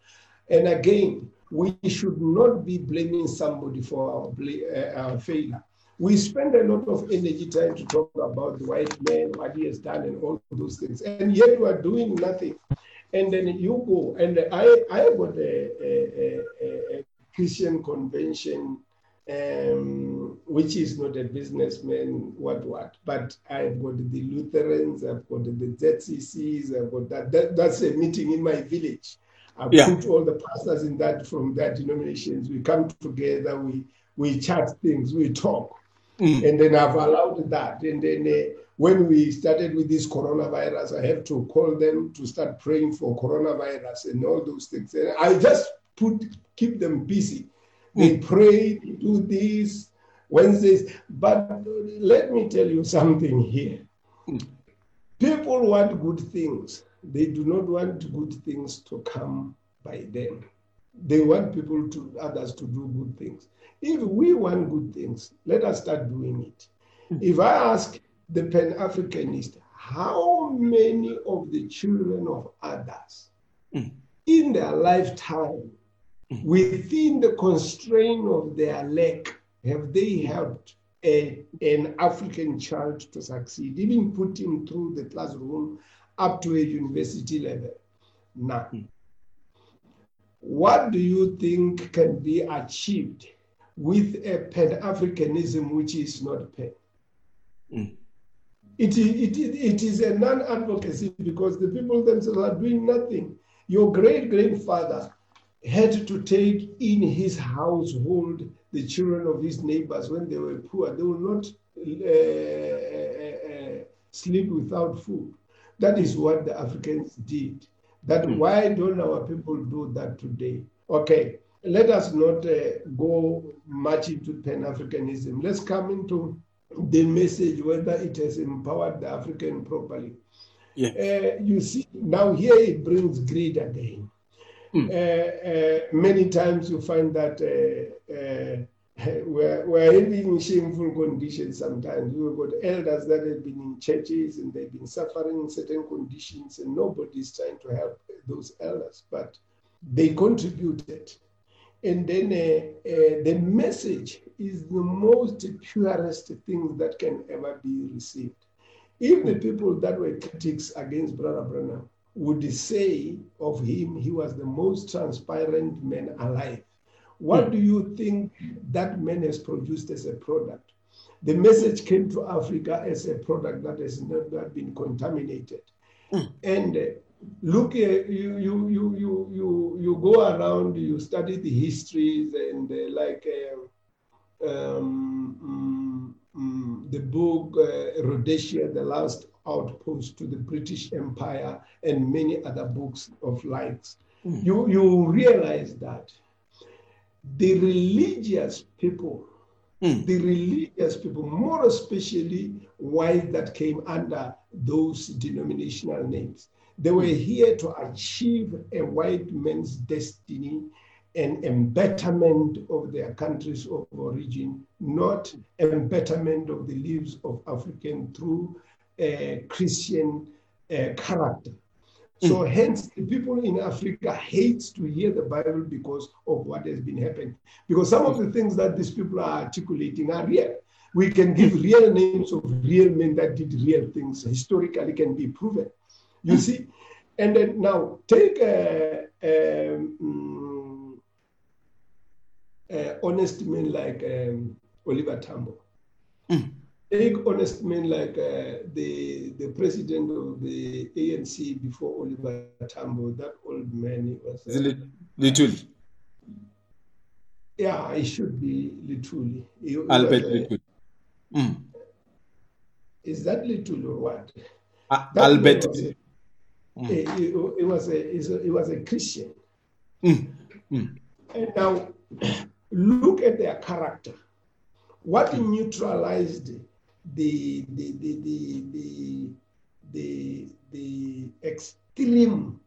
And again, we should not be blaming somebody for our, uh, our failure. We spend a lot of energy trying to talk about the white man, what he has done, and all those things, and yet we are doing nothing. And then you go, and I, I got a, a, a, a Christian convention, um, which is not a businessman, what, what, but I've got the Lutherans, I've got the ZCCs, I've got that. that that's a meeting in my village. I Yeah. put all the pastors in that from that denominations. We come together, we we chat things, we talk, Mm. and then I've allowed that. And then uh, when we started with this coronavirus, I have to call them to start praying for coronavirus and all those things. And I just put keep them busy. They pray, they do this Wednesdays. But let me tell you something here. People want good things. They do not want good things to come by them. They want people to others to do good things. If we want good things, let us start doing it. Hmm. If I ask the Pan Africanist, how many of the children of others Mm. in their lifetime, hmm. within the constraint of their lack, have they helped a, an African child to succeed, even put him through the classroom up to a university level? None. Hmm. What do you think can be achieved with a Pan Africanism which is not Pan? Mm. It, is- it, it is a non advocacy because the people themselves are doing nothing. Your great grandfather had to take in his household the children of his neighbors when they were poor. They will not uh, uh, uh, sleep without food. That is what the Africans did. That Mm. why don't our people do that today? Okay, let us not uh, go much into Pan Africanism. Let's come into the message whether it has empowered the African properly. Yeah. Uh, you see, now here it brings greed again. Mm. Uh, uh, many times you find that (laughs) we're, we're having shameful conditions sometimes. We've got elders that have been in churches and they've been suffering in certain conditions, and nobody's trying to help those elders, but they contributed. And then uh, uh, the message is the most purest thing that can ever be received. If the people that were critics against Brother Branham would say of him he was the most transparent man alive. What do you think that man has produced as a product? The message came to Africa as a product that has never been contaminated. And uh, look, uh, you, you, you, you, you, you go around, you study the histories and uh, like uh, um, mm, mm, the book uh, Rhodesia, The Last Outpost to the British Empire, and many other books of likes. You, you realize that the religious people, the religious people, more especially white that came under those denominational names, they were here to achieve a white man's destiny and embetterment of their countries of origin, not embetterment of the lives of African through uh, Christian uh, character. Hmm. So hence, the people in Africa hate to hear the Bible because of what has been happening. Because some of the things that these people are articulating are real. We can give hmm. real names of real men that did real things. Historically, can be proven. You hmm. see, and then now take a, um, mm, uh, honest men like um, Oliver Tambo. Take honest men like uh, the the president of the ANC before Oliver Tambo. That old man, he was. It Little? Yeah, it should be Luthuli. He- Albert was a- Little. Mm. Is that Little or what? That Albert. man was a- He, he- he was a, a he was a Christian. Mm. Mm. And now, look at their character. What neutralized the the the the the the, the extremism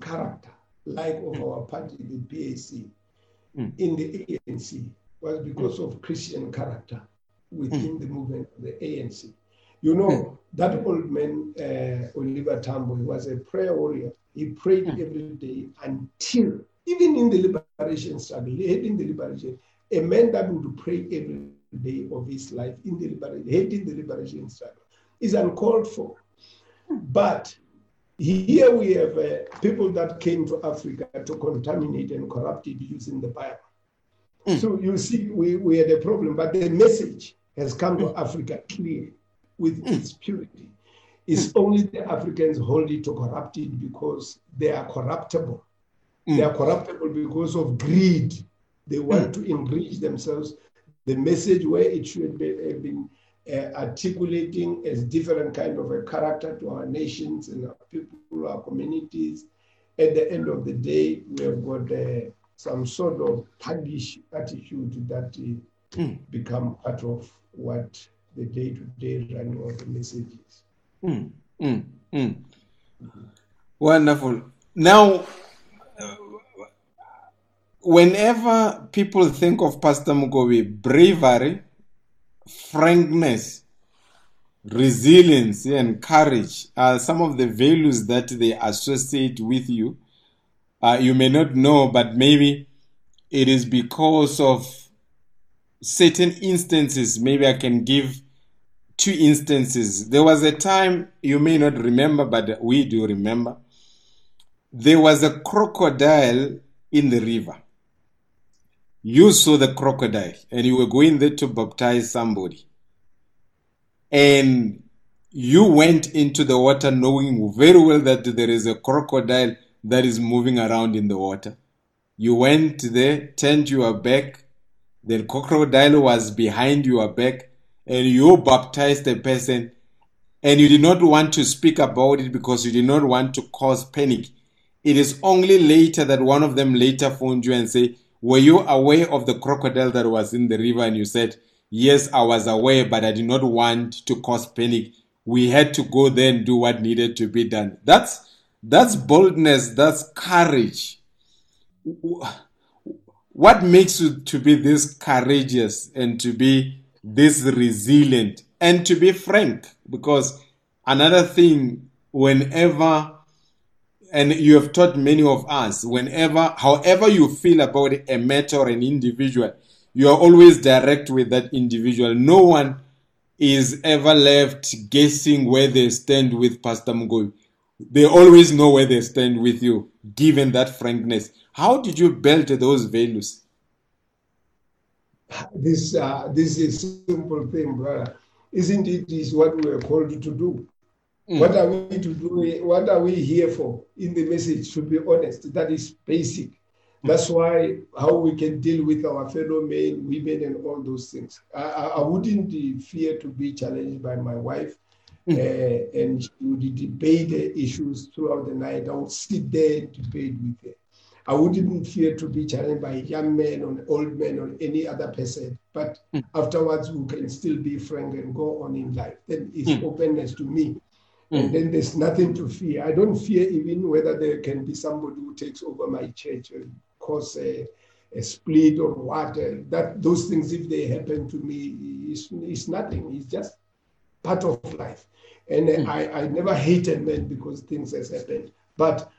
character, like of our party, the PAC, Mm. in the ANC, was because of Christian character within the movement of the ANC. You know, that old man, uh, Oliver Tambo, he was a prayer warrior. He prayed every day until, even in the liberation struggle, hating the liberation, a man that would pray every day of his life in the liberation, hating the liberation struggle, is uncalled for. But here we have uh, people that came to Africa to contaminate and corrupt it using the Bible. Hmm. So you see, we, we had a problem, but the message has come to hmm. Africa clear with hmm. its purity. It's only the Africans hold it to corrupt it because they are corruptible. They are corruptible because of greed. They want to enrich themselves. The message where it should be, have been uh, articulating as different kind of a character to our nations and our people, our communities. At the end of the day, we have got uh, some sort of thuggish attitude that uh, become part of what the day-to-day running of the message is. Mm, mm, mm. Wonderful. Now, whenever people think of Pastor Mokobi, bravery, frankness, resilience, and courage are some of the values that they associate with you. Uh, you may not know, but maybe it is because of certain instances. Maybe I can give two instances. There was a time you may not remember, but we do remember. There was a crocodile in the river. You saw the crocodile and you were going there to baptize somebody. And you went into the water knowing very well that there is a crocodile that is moving around in the water. You went there, turned your back, the crocodile was behind your back, and you baptized the person, and you did not want to speak about it because you did not want to cause panic. It is only later that one of them later phoned you and say, "Were you aware of the crocodile that was in the river?" And you said, "Yes, I was aware, but I did not want to cause panic. We had to go there and do what needed to be done." That's that's boldness. That's courage what makes you to be this courageous and to be this resilient and to be frank because another thing whenever and you have taught many of us whenever however you feel about a matter or an individual you are always direct with that individual no one is ever left guessing where they stand with pastor mokobi they always know where they stand with you, given that frankness. How did you build those values? This uh, this is a simple thing, brother. Isn't it? Is what we are called to do. Mm. What are we to do? What are we here for? In the message, to be honest, that is basic. That's why how we can deal with our fellow men, women, and all those things. I, I wouldn't fear to be challenged by my wife, mm. uh, and she would debate the issues throughout the night. I would sit there and debate with her. I wouldn't fear to be challenged by young men or old men or any other person. But mm. afterwards, we can still be frank and go on in life. Then it's mm. openness to me. Mm. And then there's nothing to fear. I don't fear even whether there can be somebody who takes over my church and cause a, a split or what. That those things, if they happen to me, is is nothing. It's just part of life. And mm. I, I never hated men because things has happened. But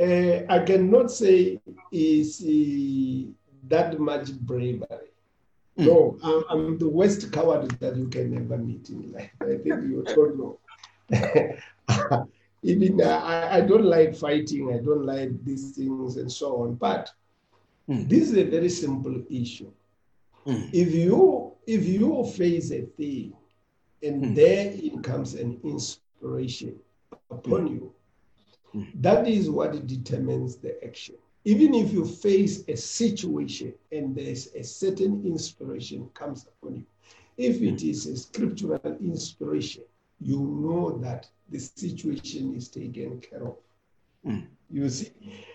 uh, I cannot say is uh, that much bravery. Mm. No, I'm, I'm, the worst coward that you can ever meet in life. I think you don't know. (laughs) Even uh, I, I, don't like fighting. I don't like these things and so on. But mm. this is a very simple issue. Mm. If you if you face a thing, and mm. therein comes an inspiration upon you, hmm. that is what determines the action. Even if you face a situation and there's a certain inspiration comes upon you, if it hmm. a scriptural inspiration, you know that the situation is taken care of. Mm. You see?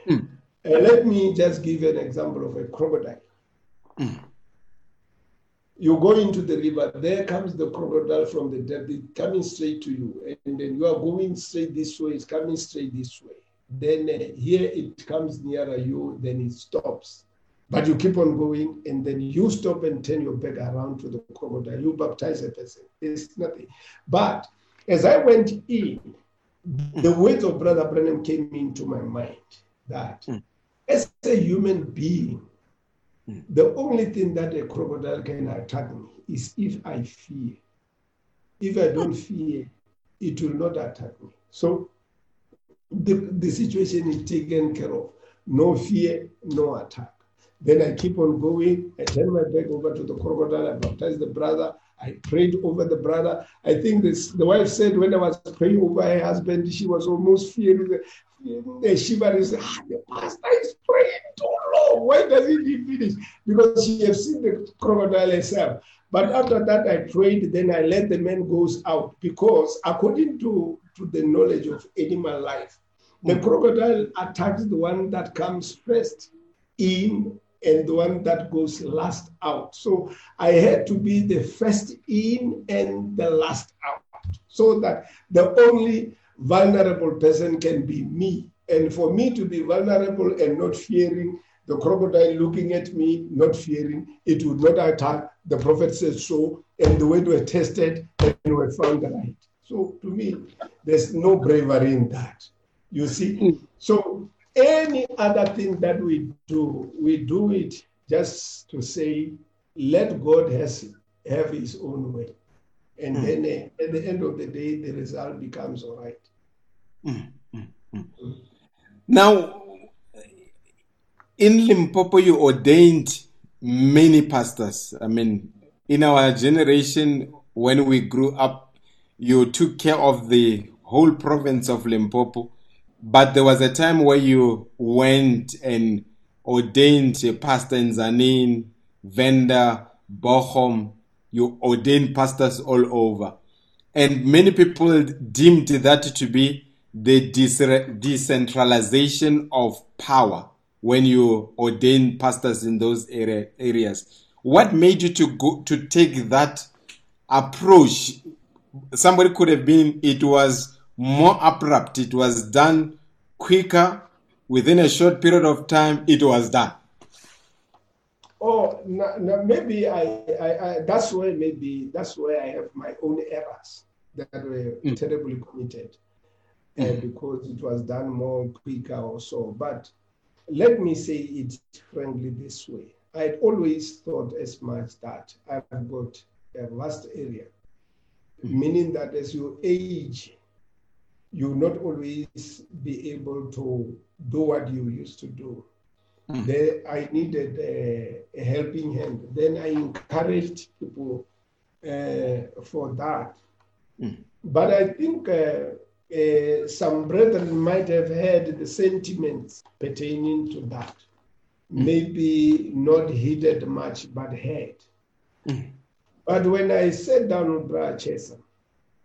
Mm. Uh, let me just give an example of a crocodile. Mm. You go into the river, there comes the crocodile from the depth, it's coming straight to you. And then you are going straight this way, it's coming straight this way. Then uh, here it comes nearer you, then it stops. But you keep on going, and then you stop and turn your back around to the crocodile. You baptize a person. It's nothing. But as I went in, the words of Brother Branham came into my mind that mm. as a human being, mm. the only thing that a crocodile can attack me is if I fear. If I don't fear, it will not attack me. So the, the situation is taken care of. No fear, no attack. Then I keep on going. I turn my back over to the crocodile. I baptize the brother. I prayed over the brother. I think this the wife said when I was praying over her husband, she was almost fearing the, is ah, the pastor is praying too long. Why doesn't he finish? Because she has seen the crocodile herself. But after that, I prayed, then I let the man goes out because according to, to the knowledge of animal life, the crocodile attacks the one that comes first in and the one that goes last out. So I had to be the first in and the last out, so that the only vulnerable person can be me. And for me to be vulnerable and not fearing, the crocodile looking at me, not fearing, it would not attack. The prophet said so, and the way were tested and were found right. So to me, there's no bravery in that. You see? So any other thing that we do, we do it just to say, let God has have his own way. And mm. then uh, at the end of the day, the result becomes all right. Mm. Mm. Now, in Limpopo, you ordained many pastors. I mean, in our generation, when we grew up, you took care of the whole province of Limpopo. But there was a time where you went and ordained a pastor in Tzaneen, Venda, Bochum. You ordained pastors all over. And many people deemed that to be the decentralization of power when you ordain pastors in those area, areas. What made you to go to take that approach? Somebody could have been it was more abrupt. It was done quicker. Within a short period of time, it was done. Oh, no, no, maybe I, I, I, that's where maybe that's where I have my own errors that were mm. terribly committed, uh, mm. because it was done more quicker or so. But let me say it frankly this way: I'd always thought as much that I've got a vast area, mm. meaning that as you age, you will not always be able to do what you used to do. Mm. I needed a, a helping hand. Then I encouraged people uh, for that. Mm. But I think uh, uh, some brethren might have had the sentiments pertaining to that. Mm. Maybe not heeded much, but heard. Mm. But when I sat down with Brother Chesa,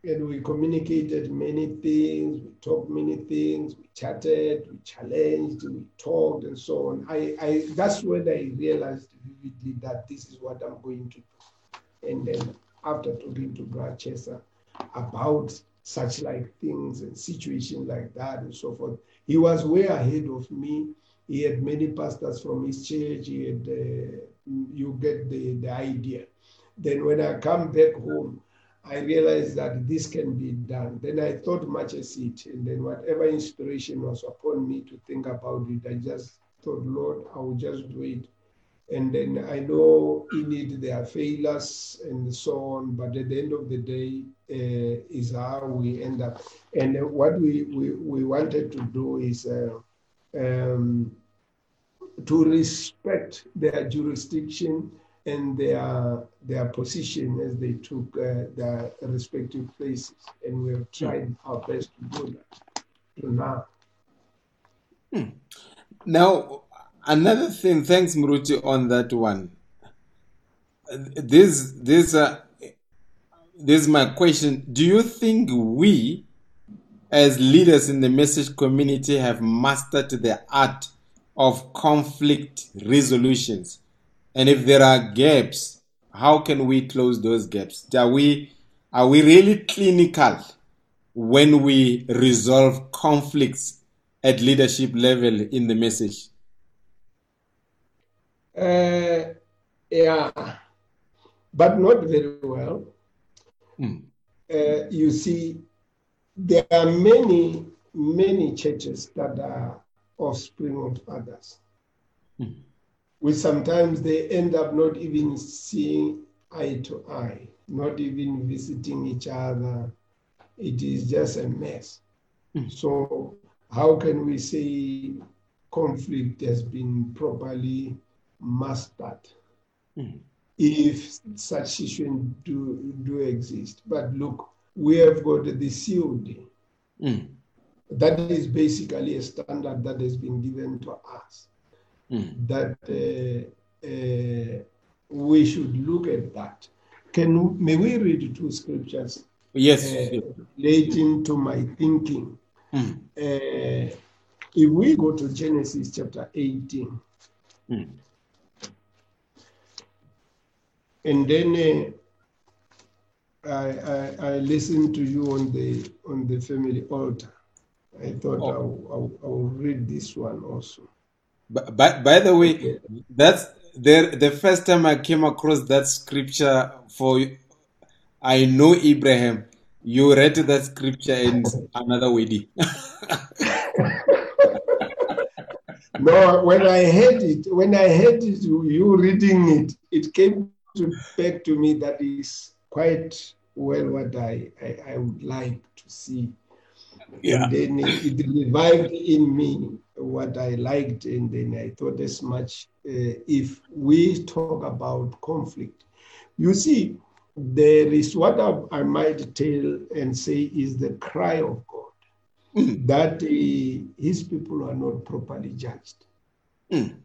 and we communicated many things, we talked many things, we chatted, we challenged, we talked, and so on. I, I that's when I realized vividly that this is what I'm going to do. And then after talking to Brother Chesa about such like things and situations like that and so forth, he was way ahead of me. He had many pastors from his church. He had, uh, you get the, the idea. Then when I come back home, I realized that this can be done. Then I thought much as it, and then whatever inspiration was upon me to think about it, I just thought, Lord, I will just do it. And then I know in it there are failures and so on, but at the end of the day uh, is how we end up. And what we, we, we wanted to do is uh, um, to respect their jurisdiction and their their position as they took uh, their respective places, and we have tried our best to do that to now. Hmm. Now, another thing. Thanks, Muruti, on that one. This this uh, this is my question. Do you think we, as leaders in the message community, have mastered the art of conflict resolutions? And if there are gaps, how can we close those gaps? Are we are we really clinical when we resolve conflicts at leadership level in the message? Uh, yeah, but not very well. Mm. Uh, you see, there are many, many churches that are offspring of others. Mm. Which sometimes they end up not even seeing eye to eye, not even visiting each other. It is just a mess. Mm. So, how can we say conflict has been properly mastered? Mm. if such situations do, do exist. But look, we have got the COD. Mm. That is basically a standard that has been given to us. Mm. That uh, uh, we should look at that. Can may we read two scriptures Yes. uh, relating to my thinking? Mm. Uh, if we go to Genesis chapter 18, Mm. and then uh, I, I, I listened to you on the on the family altar. I thought Oh. I'll, I'll, I'll read this one also. But, by, by the way, that's the the first time I came across that scripture for I know Abraham. You read that scripture in another wedding. (laughs) No, when I heard it, when I heard it, you reading it, it came to back to me that is quite well what I, I, I would like to see. Yeah. And then it, it revived in me what I liked, and then I thought as much uh, if we talk about conflict. You see, there is what I, I might tell and say is the cry of God Mm. that uh, his people are not properly judged. Mm.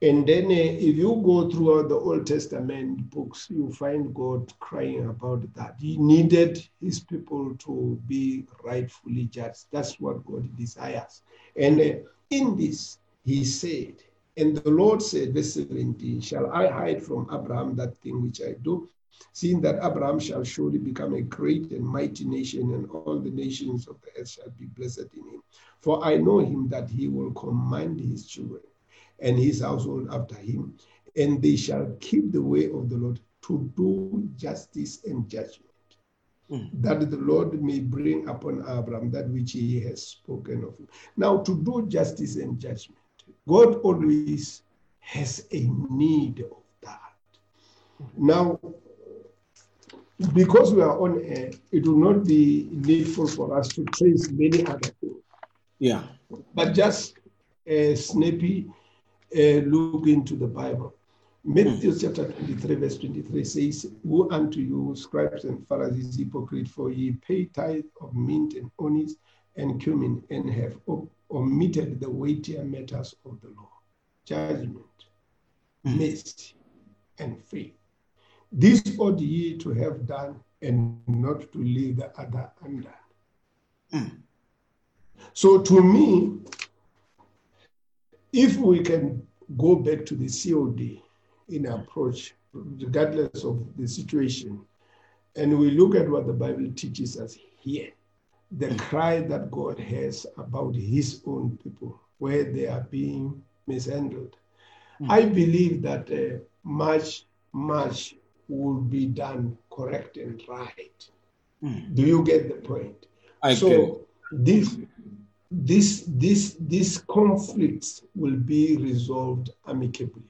And then, uh, if you go throughout the Old Testament books, you find God crying about that. He needed his people to be rightfully judged. That's what God desires. And in this, he said, and the Lord said, verse 17, Shall I hide from Abraham that thing which I do? Seeing that Abraham shall surely become a great and mighty nation, and all the nations of the earth shall be blessed in him. For I know him that he will command his children and his household after him, and they shall keep the way of the Lord to do justice and judgment, Mm. that the Lord may bring upon Abraham that which he has spoken of him. Now, to do justice and judgment, God always has a need of that. Now, because we are on air, it will not be needful for us to trace many other things. Yeah. But just a snappy uh, look into the Bible. Matthew chapter 23, verse 23 says, Woe unto you, scribes and Pharisees, hypocrite, for ye pay tithe of mint and onions and cumin, and have omitted the weightier matters of the law judgment, mercy, and faith. This ought ye to have done, and not to leave the other undone. Mm. So, to me, if we can go back to the COD in approach, regardless of the situation, and we look at what the Bible teaches us here, the cry that God has about his own people, where they are being mishandled. Mm. I believe that uh, much, much will be done correct and right. Mm. Do you get the point? I so it. this this this these conflicts will be resolved amicably.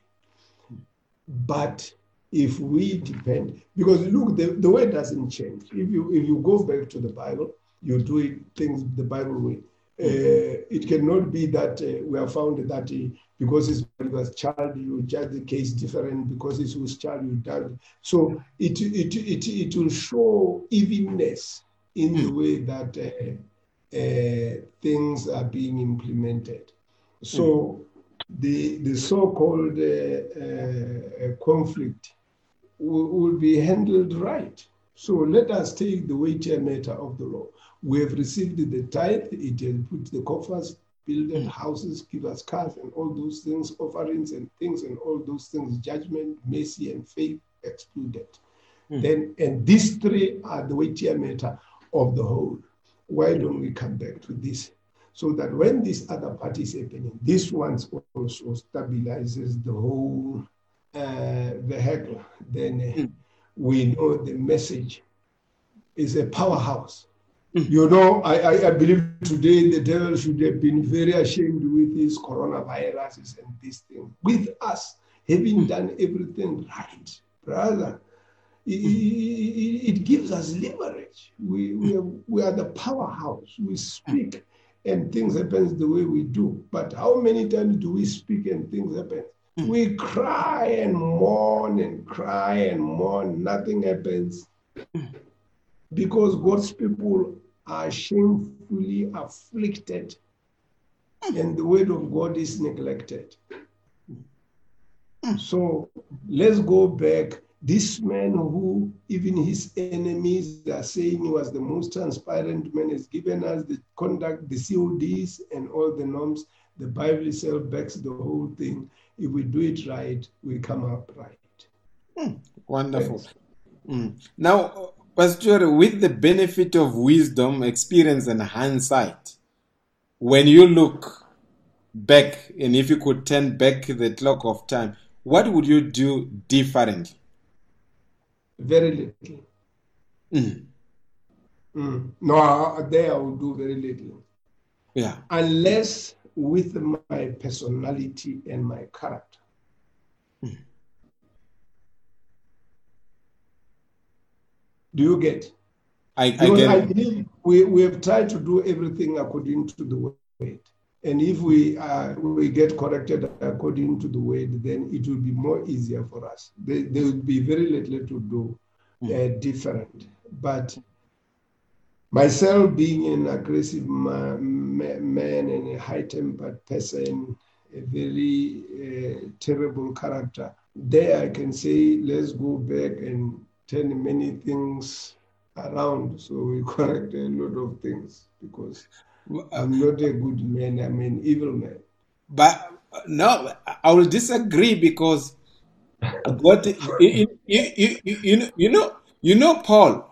But if we depend, because look, the, the way doesn't change. If you if you go back to the Bible, you do it, things the Bible way. Uh, it cannot be that uh, we have found that uh, because his was child, you judge the case different. Because it's was child, you judge. So it it it it will show evenness in the way that uh, uh, things are being implemented. So the the so-called uh, uh, conflict will, will be handled right. So let us take the weightier matter of the law. We have received the tithe, it has put the coffers, building houses, give us cars, and all those things, offerings and things, and all those things, judgment, mercy, and faith excluded. Mm. Then, and these three are the weightier matter of the whole. Why don't we come back to this? So that when this other part is happening, this one also stabilizes the whole uh, vehicle. Then Mm. we know the message is a powerhouse. Mm. You know, I, I, believe today the devil should have been very ashamed with his coronaviruses and these things. With us having done everything right, brother, it, it, it gives us leverage. We, we, are, we are the powerhouse. We speak and things happen the way we do. But how many times do we speak and things happen? Hmm. We cry and mourn and cry and mourn. Nothing happens hmm. because God's people are shamefully afflicted hmm. and the word of God is neglected. So let's go back. This man, who even his enemies are saying he was the most transparent man, has given us the conduct, the CODs, and all the norms. The Bible itself backs the whole thing. If we do it right, we come up right. Wonderful. Yes. Mm. Now, Pastor, with the benefit of wisdom, experience, and hindsight, when you look back, and if you could turn back the clock of time, what would you do differently? Very little. Mm. Mm. No, there I will do very little. Yeah. Unless with my personality and my character. Do you get? I, I get I we, we have tried to do everything according to the word. And if we uh, we get corrected according to the word, then it will be more easier for us. There, there will be very little to do uh, different. But myself being an aggressive ma- ma- man and a high-tempered person, a very uh, terrible character, there I can say, let's go back and turn many things around. So we (laughs) correct a lot of things because I'm not a good man, I'm an evil man. But no, I will disagree because what you, you, you, you know you know Paul.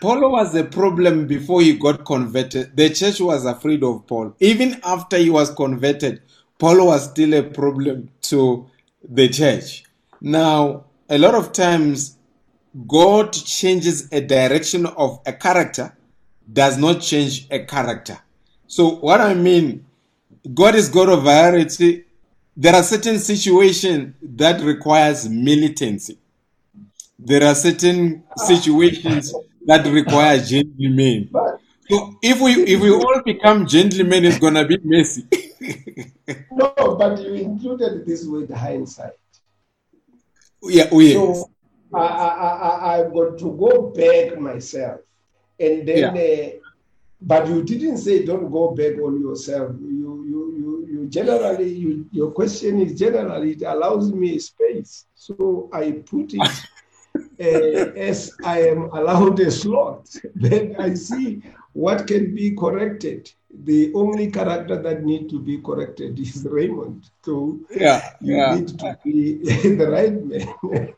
Paul was a problem before he got converted. The church was afraid of Paul. Even after he was converted, Paul was still a problem to the church. Now, a lot of times, God changes a direction of a character, does not change a character. So, what I mean, God is God of variety. There are certain situations that requires militancy. there are certain situations that require gentlemen. So if we if we all become gentlemen, it's gonna be messy. (laughs) no, but you included this with hindsight. yeah, oh yes. So I, I, I, I've got to go back myself. And then, uh, but you didn't say don't go back on yourself. You, you, you, you generally, you, your question is generally, it allows me space. So I put it (laughs) uh, as I am allowed a slot. (laughs) Then I see what can be corrected. The only character that need to be corrected is Raymond. So yeah, you yeah. need to be (laughs) the right man.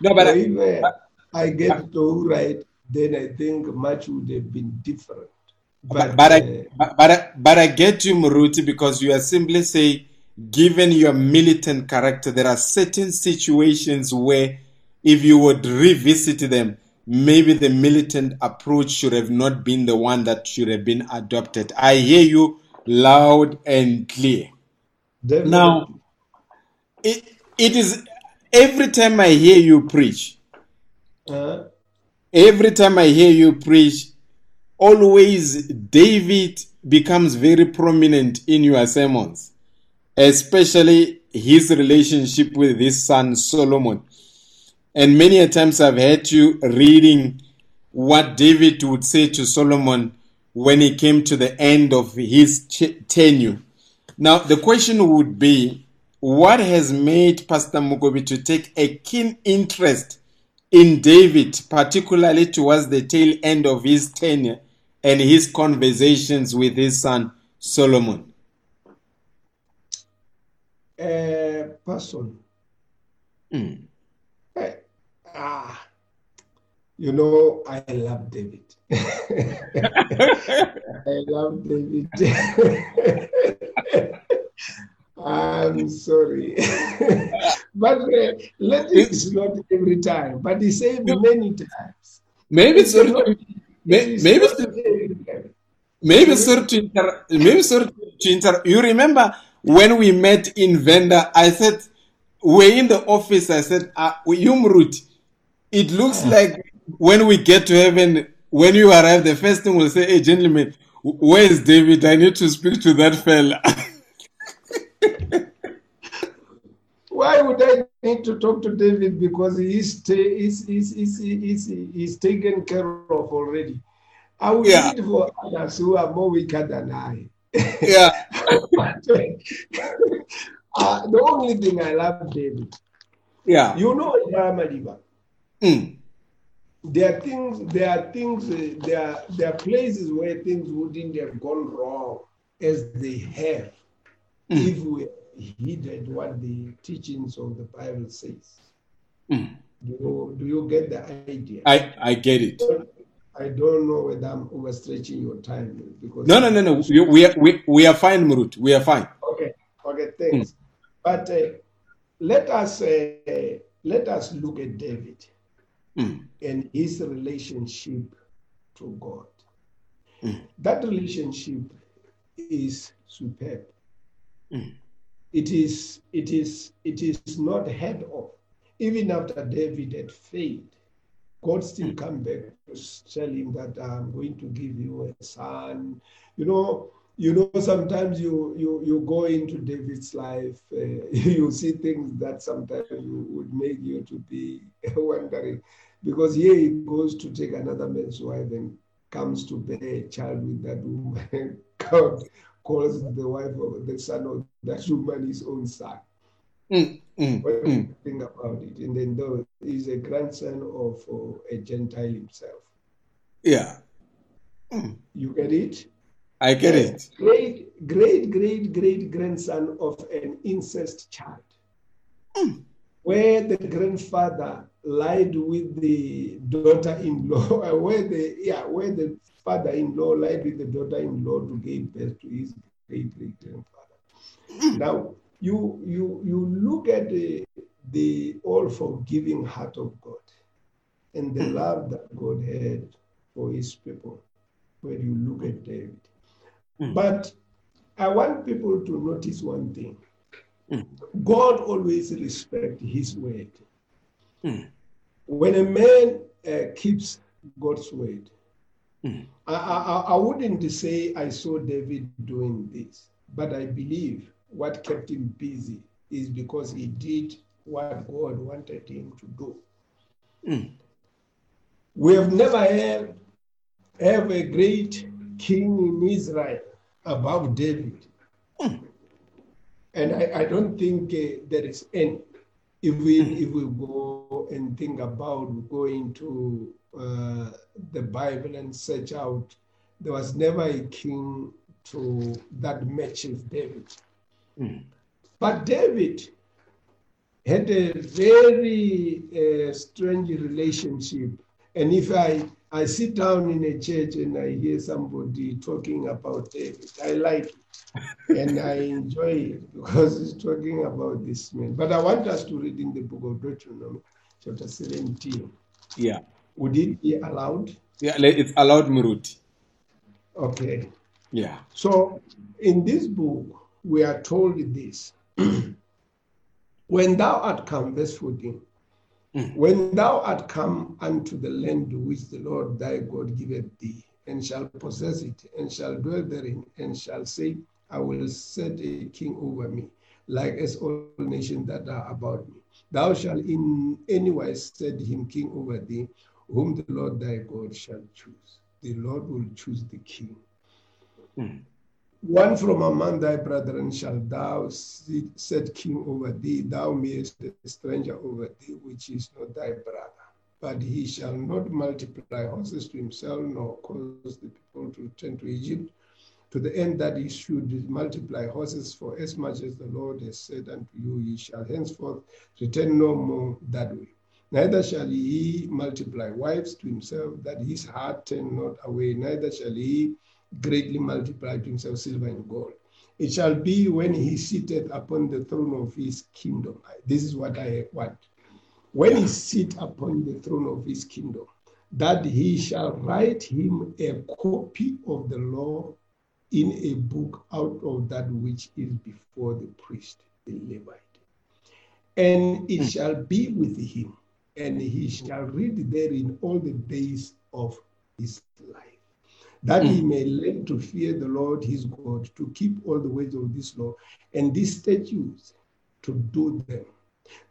No, but So I, if uh, I get to right, then I think much would have been different. But, but uh, I but, but I but I get you, Muruti, because you are simply saying, given your militant character, there are certain situations where if you would revisit them, maybe the militant approach should have not been the one that should have been adopted. I hear you loud and clear. definitely. Now, it, it is every time I hear you preach, Uh, every time I hear you preach, always David becomes very prominent in your sermons, especially his relationship with his son Solomon. And many a times I've heard you reading what David would say to Solomon when he came to the end of his tenure. Now, the question would be what has made Pastor Mokobi to take a keen interest in David, particularly towards the tail end of his tenure and his conversations with his son Solomon? uh, person. Mm. Eh, ah, you know, I love David. (laughs) (laughs) I love David. (laughs) I'm sorry. but uh, let it is not every time, but he said many times. Maybe It's sort not- of, it may- maybe not sort- every time. Maybe sort to inter, maybe sort to inter. You remember when we met in Venda? I said we're in the office. I said, uh, Yumrut, it looks like when we get to heaven, when you arrive, the first thing we'll say, "Hey, gentlemen, where is David? I need to speak to that fella." (laughs) Why would I need to talk to David? Because he's, ta- he's, he's, he's, he's, he's taken care of already. I will Yeah. for others who are more weaker than I. yeah, uh, (laughs) the only thing I love David, yeah. you know, Maliba, Mm. there are things, there are things, uh, there are, there are places where things wouldn't have gone wrong as they have Mm. if we heeded what the teachings of the Bible says. Mm. Do you, do you get the idea? I I get it. I don't know whether I'm overstretching your time because No, no, no, no. We, we, are, we, we are fine, Murut. We are fine. Okay, okay, thanks. But uh, let us uh, let us look at David Mm. and his relationship to God. Mm. That relationship is superb. Mm. It is it is it is not head off. Even after David had failed, God still come back to tell him that I'm going to give you a son. You know, you know. Sometimes you you you go into David's life, uh, (laughs) you see things that sometimes you would make you to be (laughs) wondering, because here he goes to take another man's wife and comes to bear a child with that woman. (laughs) God calls the wife of the son of that woman his own son. Mm, mm, What do mm. you think about it? And then though he's a grandson of uh, a Gentile himself. Yeah, You get it? I get it. Great, great, great, great grandson of an incest child. Where the grandfather lied with the daughter-in-law, (laughs) where the yeah, where the father-in-law lied with the daughter-in-law to give birth to his great great grandfather. Now you you you look at the the all forgiving heart of God and the love that God had for his people when you look at David. Mm. But I want people to notice one thing. Mm. God always respect his word. Mm. when a man uh, keeps God's word, mm. I, I, I wouldn't say I saw David doing this, but I believe what kept him busy is because he did what God wanted him to do. Mm. We have never had have a great king in Israel above David. Mm. And I, I, don't think uh, there is any. If we mm. if we go and think about going to uh, the Bible and search out, there was never a king to that matches David. Mm. But David had a very uh, strange relationship. And if I, I sit down in a church and I hear somebody talking about David, I like it and I enjoy it because it's talking about this man. But I want us to read in the book of Deuteronomy, chapter 17. Yeah. Would it be allowed? Yeah, it's allowed, Muruti. Okay. Yeah. So in this book, we are told this (clears throat) When thou art come, verse 14, mm. when thou art come unto the land which the Lord thy God giveth thee, and shall possess it, and shall dwell therein, and shall say, I will set a king over me, like as all nations that are about me. Thou shalt in any wise set him king over thee, whom the Lord thy God shall choose. The Lord will choose the king. Mm. One from among thy brethren shall thou set king over thee, thou mayest a stranger over thee, which is not thy brother. But he shall not multiply horses to himself, nor cause the people to return to Egypt, to the end that he should multiply horses, for as much as the Lord has said unto you, ye shall henceforth return no more that way. Neither shall he multiply wives to himself, that his heart turn not away, neither shall he greatly multiplied to himself silver and gold. It shall be when he sitteth upon the throne of his kingdom. This is what I want. When he sit upon the throne of his kingdom, that he shall write him a copy of the law in a book out of that which is before the priest, the Levite. And it hmm. shall be with him, and he shall read therein all the days of his life that he hmm. may learn to fear the Lord his God, to keep all the ways of this law and these statutes, to do them.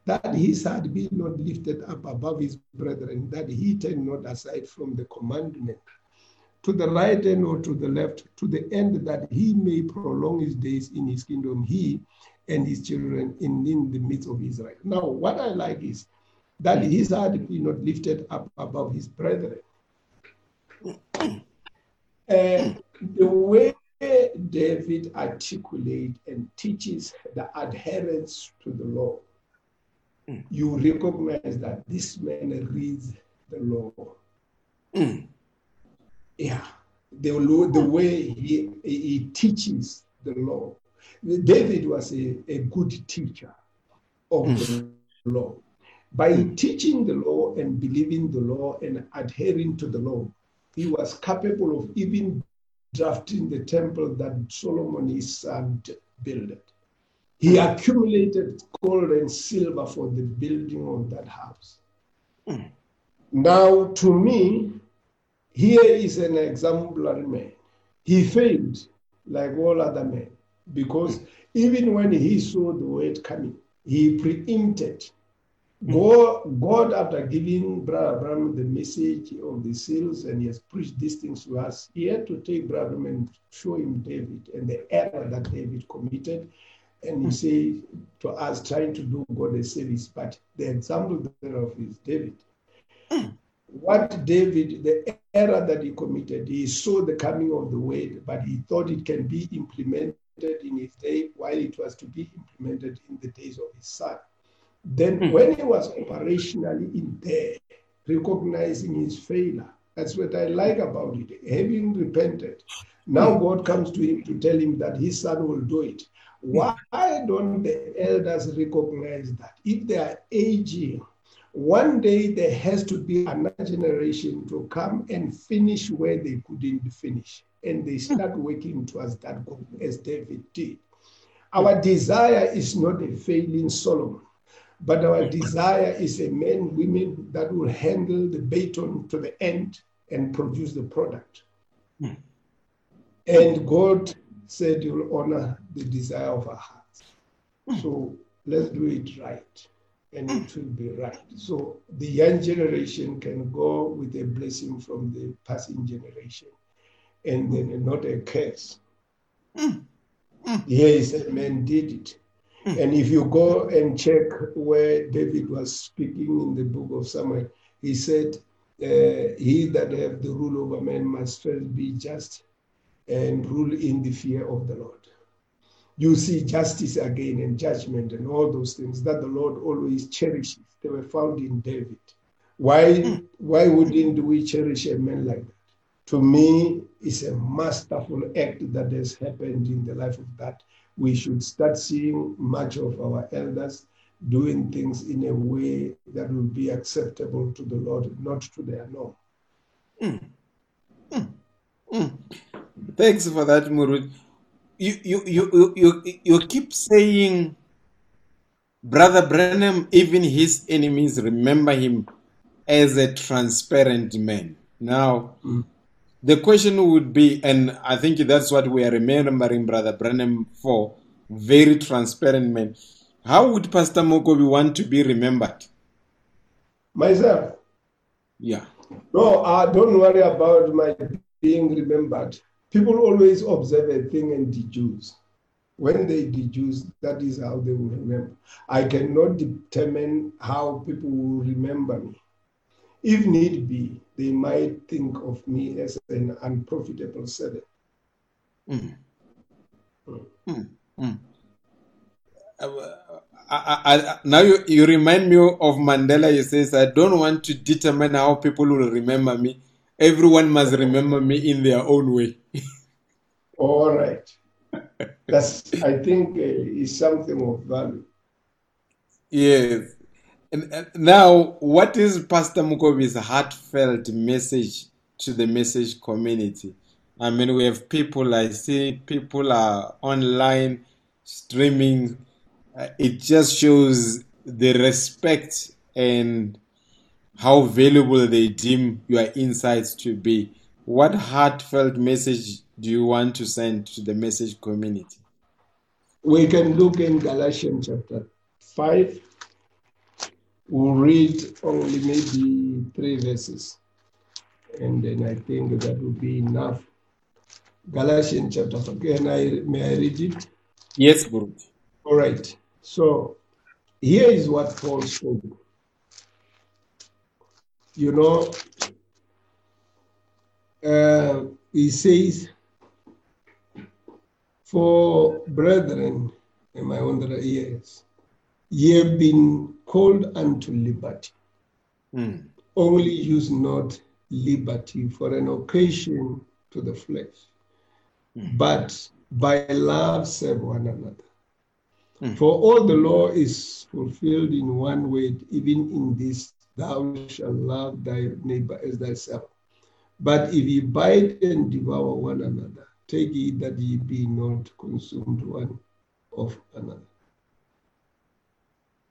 That his heart be not lifted up above his brethren, that he turn not aside from the commandment to the right hand or to the left, to the end that he may prolong his days in his kingdom, he and his children in, in the midst of Israel. Now, what I like is that his heart be not lifted up above his brethren. And the way David articulates and teaches the adherence to the law, mm. you recognize that this man reads the law. Mm. Yeah, the, the way he, he teaches the law. David was a, a good teacher of mm. the law. By teaching the law and believing the law and adhering to the law, he was capable of even drafting the temple that Solomon his son built. He accumulated gold and silver for the building of that house. Now, to me, here is an exemplary man. He failed like all other men because even when he saw the word coming, he preempted Mm-hmm. God, God, after giving Brother Branham the message of the seals and he has preached these things to us, he had to take Brother Branham and show him David and the error that David committed. And he mm-hmm. say to us, trying to do God a service, but the example thereof is David. Mm. What David, the error that he committed, he saw the coming of the word, but he thought it can be implemented in his day while it was to be implemented in the days of his son. Then, mm. when he was operationally in there, recognizing his failure, that's what I like about it. Having repented, now hmm. God comes to him to tell him that his son will do it. Why don't the elders recognize that? If they are aging, one day there has to be another generation to come and finish where they couldn't finish. And they hmm. start working towards that goal as David did. Our desire is not a failing Solomon. But our desire is a men, women that will handle the baton to the end and produce the product. Hmm. And God said You'll honor the desire of our hearts. Hmm. So let's do it right, and hmm. it will be right. So the young generation can go with a blessing from the passing generation, and then not a curse. Hmm. Yes, a man did it. And if you go and check where David was speaking in the book of Samuel, he said, uh, He that have the rule over men must first be just and rule in the fear of the Lord. You see justice again and judgment and all those things that the Lord always cherishes. They were found in David. Why, why wouldn't we cherish a man like that? To me, it's a masterful act that has happened in the life of that. We should start seeing much of our elders doing things in a way that will be acceptable to the Lord, not to their norm. Hmm. Hmm. Hmm. Thanks for that, Murud. You, you, you, you, you, you keep saying, Brother Branham, even his enemies remember him as a transparent man. Now, the question would be, and I think that's what we are remembering Brother Branham for, very transparent man. How would Pastor Mokobi want to be remembered? Myself, Yeah. no, uh, don't worry about my being remembered. People always observe a thing and deduce. When they deduce, that is how they will remember. I cannot determine how people will remember me. If need be, they might think of me as an unprofitable servant. Hmm. Hmm. Hmm. Uh, I, I, I, now you, you remind me of Mandela. He says, I don't want to determine how people will remember me. Everyone must remember me in their own way. (laughs) All right. That's, I think, uh, is something of value. Yes. Now, what is Pastor Mokobi's heartfelt message to the message community? I mean, we have people, I see people are online streaming. Uh, it just shows the respect and how valuable they deem your insights to be. What heartfelt message do you want to send to the message community? We can look in Galatians chapter 5. We'll read only maybe three verses. And then I think that will be enough. Galatians chapter 5. Can I, may I read it? Yes, Guru. All right. So here is what Paul said. You know, uh, he says, For brethren, am I on the ears? Ye have been called unto liberty. Mm. Only use not liberty for an occasion to the flesh, but by love serve one another. For all the law is fulfilled in one word, even in this, thou shalt love thy neighbor as thyself. But if ye bite and devour one another, take heed that ye be not consumed one of another.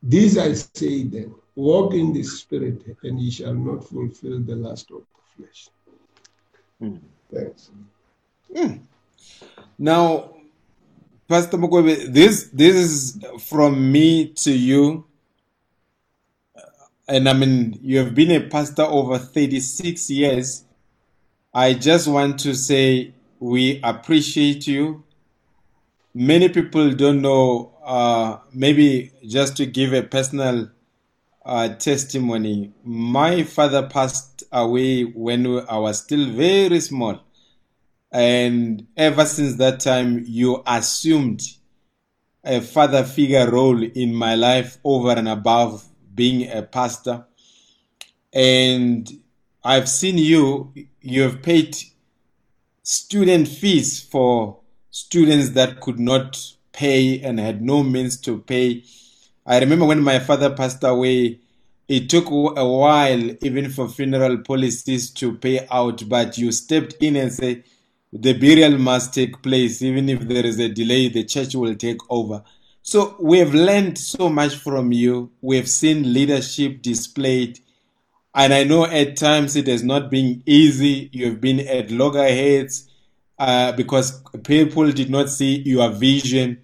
This I say then, walk in the spirit, and ye shall not fulfill the lust of the flesh. Hmm. Thanks. Hmm. Now, Pastor Mokobi, this this is from me to you. And I mean, you have been a pastor over 36 years. I just want to say we appreciate you. Many people don't know, uh, maybe just to give a personal uh, testimony. My father passed away when I was still very small. And ever since that time, you assumed a father figure role in my life over and above being a pastor. And I've seen you, you have paid student fees for students that could not pay and had no means to pay. I remember when my father passed away, it took a while even for funeral policies to pay out, but you stepped in and said, the burial must take place even if there is a delay the church will take over So we have learned so much from you. We have seen leadership displayed. And I know at times it has not been easy. You have been at loggerheads uh, because people did not see your vision.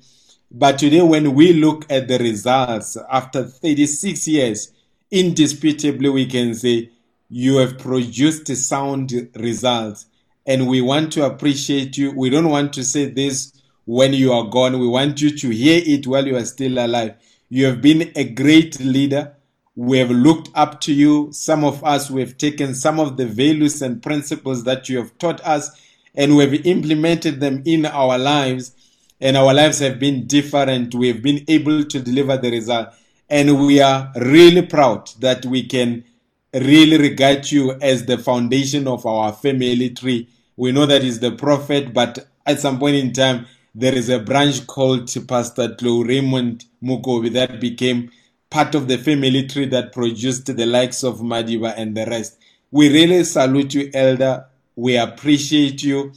But today, when we look at the results after 36 years, indisputably we can say you have produced sound results. And we want to appreciate you. We don't want to say this when you are gone. We want you to hear it while you are still alive. You have been a great leader. We have looked up to you. Some of us, we have taken some of the values and principles that you have taught us and we have implemented them in our lives. And our lives have been different. We have been able to deliver the result. And we are really proud that we can really regard you as the foundation of our family tree. We know that is the prophet, but at some point in time, there is a branch called Pastor Tlou Raymond Mokobi that became part of the family tree that produced the likes of Madiba and the rest. We really salute you, Elder. We appreciate you.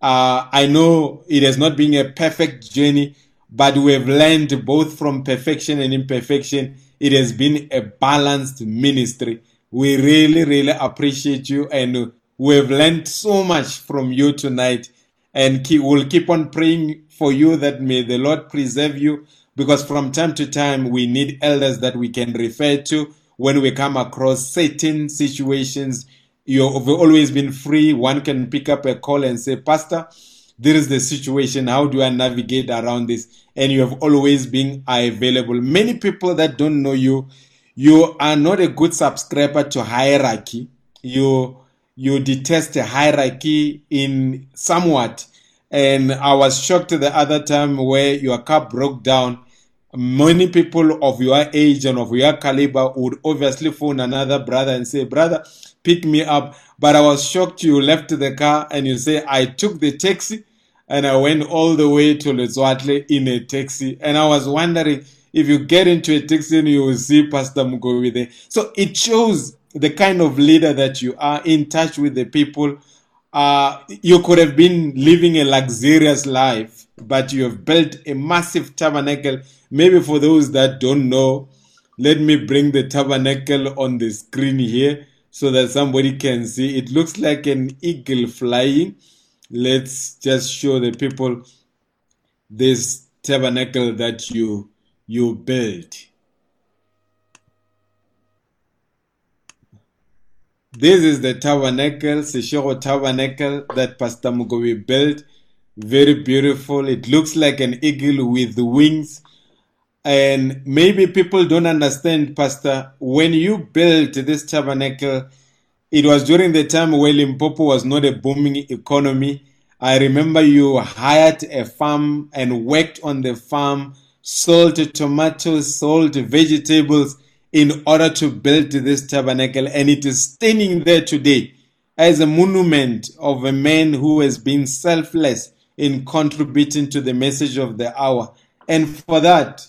Uh, I know it has not been a perfect journey, but we have learned both from perfection and imperfection. It has been a balanced ministry. We really, really appreciate you, and we have learned so much from you tonight and keep, we'll keep on praying for you that may the Lord preserve you because from time to time we need elders that we can refer to when we come across certain situations. You've always been free. One can pick up a call and say, Pastor, there is the situation. How do I navigate around this? And you have always been available. Many people that don't know you, you are not a good subscriber to hierarchy. You you detest hierarchy in somewhat. And I was shocked the other time where your car broke down. Many people of your age and of your caliber would obviously phone another brother and say, Brother, pick me up. But I was shocked you left the car and you say, I took the taxi and I went all the way to Letswatle in a taxi. And I was wondering if you get into a taxi and you will see Pastor Mokobi there. So it shows the kind of leader that you are, in touch with the people. Uh, you could have been living a luxurious life, but you have built a massive tabernacle. Maybe for those that don't know, let me bring the tabernacle on the screen here so that somebody can see. It looks like an eagle flying. Let's just show the people this tabernacle that you you built. This is the tabernacle, Seshego tabernacle that Pastor Mokobi built. Very beautiful. It looks like an eagle with wings. And maybe people don't understand, Pastor, when you built this tabernacle, it was during the time when Limpopo was not a booming economy. I remember you hired a farm and worked on the farm, sold tomatoes, sold vegetables in order to build this tabernacle, and it is standing there today as a monument of a man who has been selfless in contributing to the message of the hour. And for that,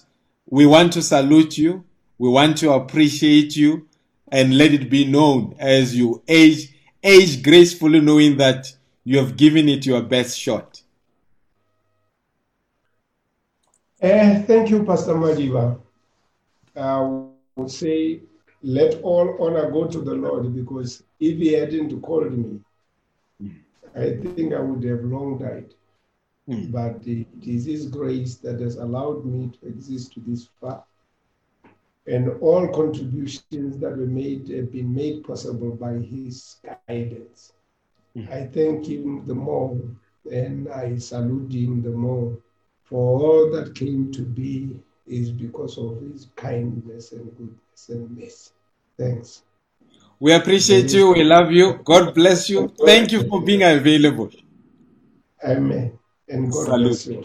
we want to salute you, we want to appreciate you, and let it be known as you age, age gracefully, knowing that you have given it your best shot. Uh, thank you, Pastor Madiba. I would say, let all honor go to the Lord, because if he hadn't called me. I think I would have long died. Mm. But it is his grace that has allowed me to exist to this far. And all contributions that were made have been made possible by his guidance. Mm. I thank him the more, and I salute him the more for all that came to be is because of his kindness and goodness and mercy. Thanks. We appreciate you. We love you. God bless you. Thank you for being available. Amen. And God Salute. bless you.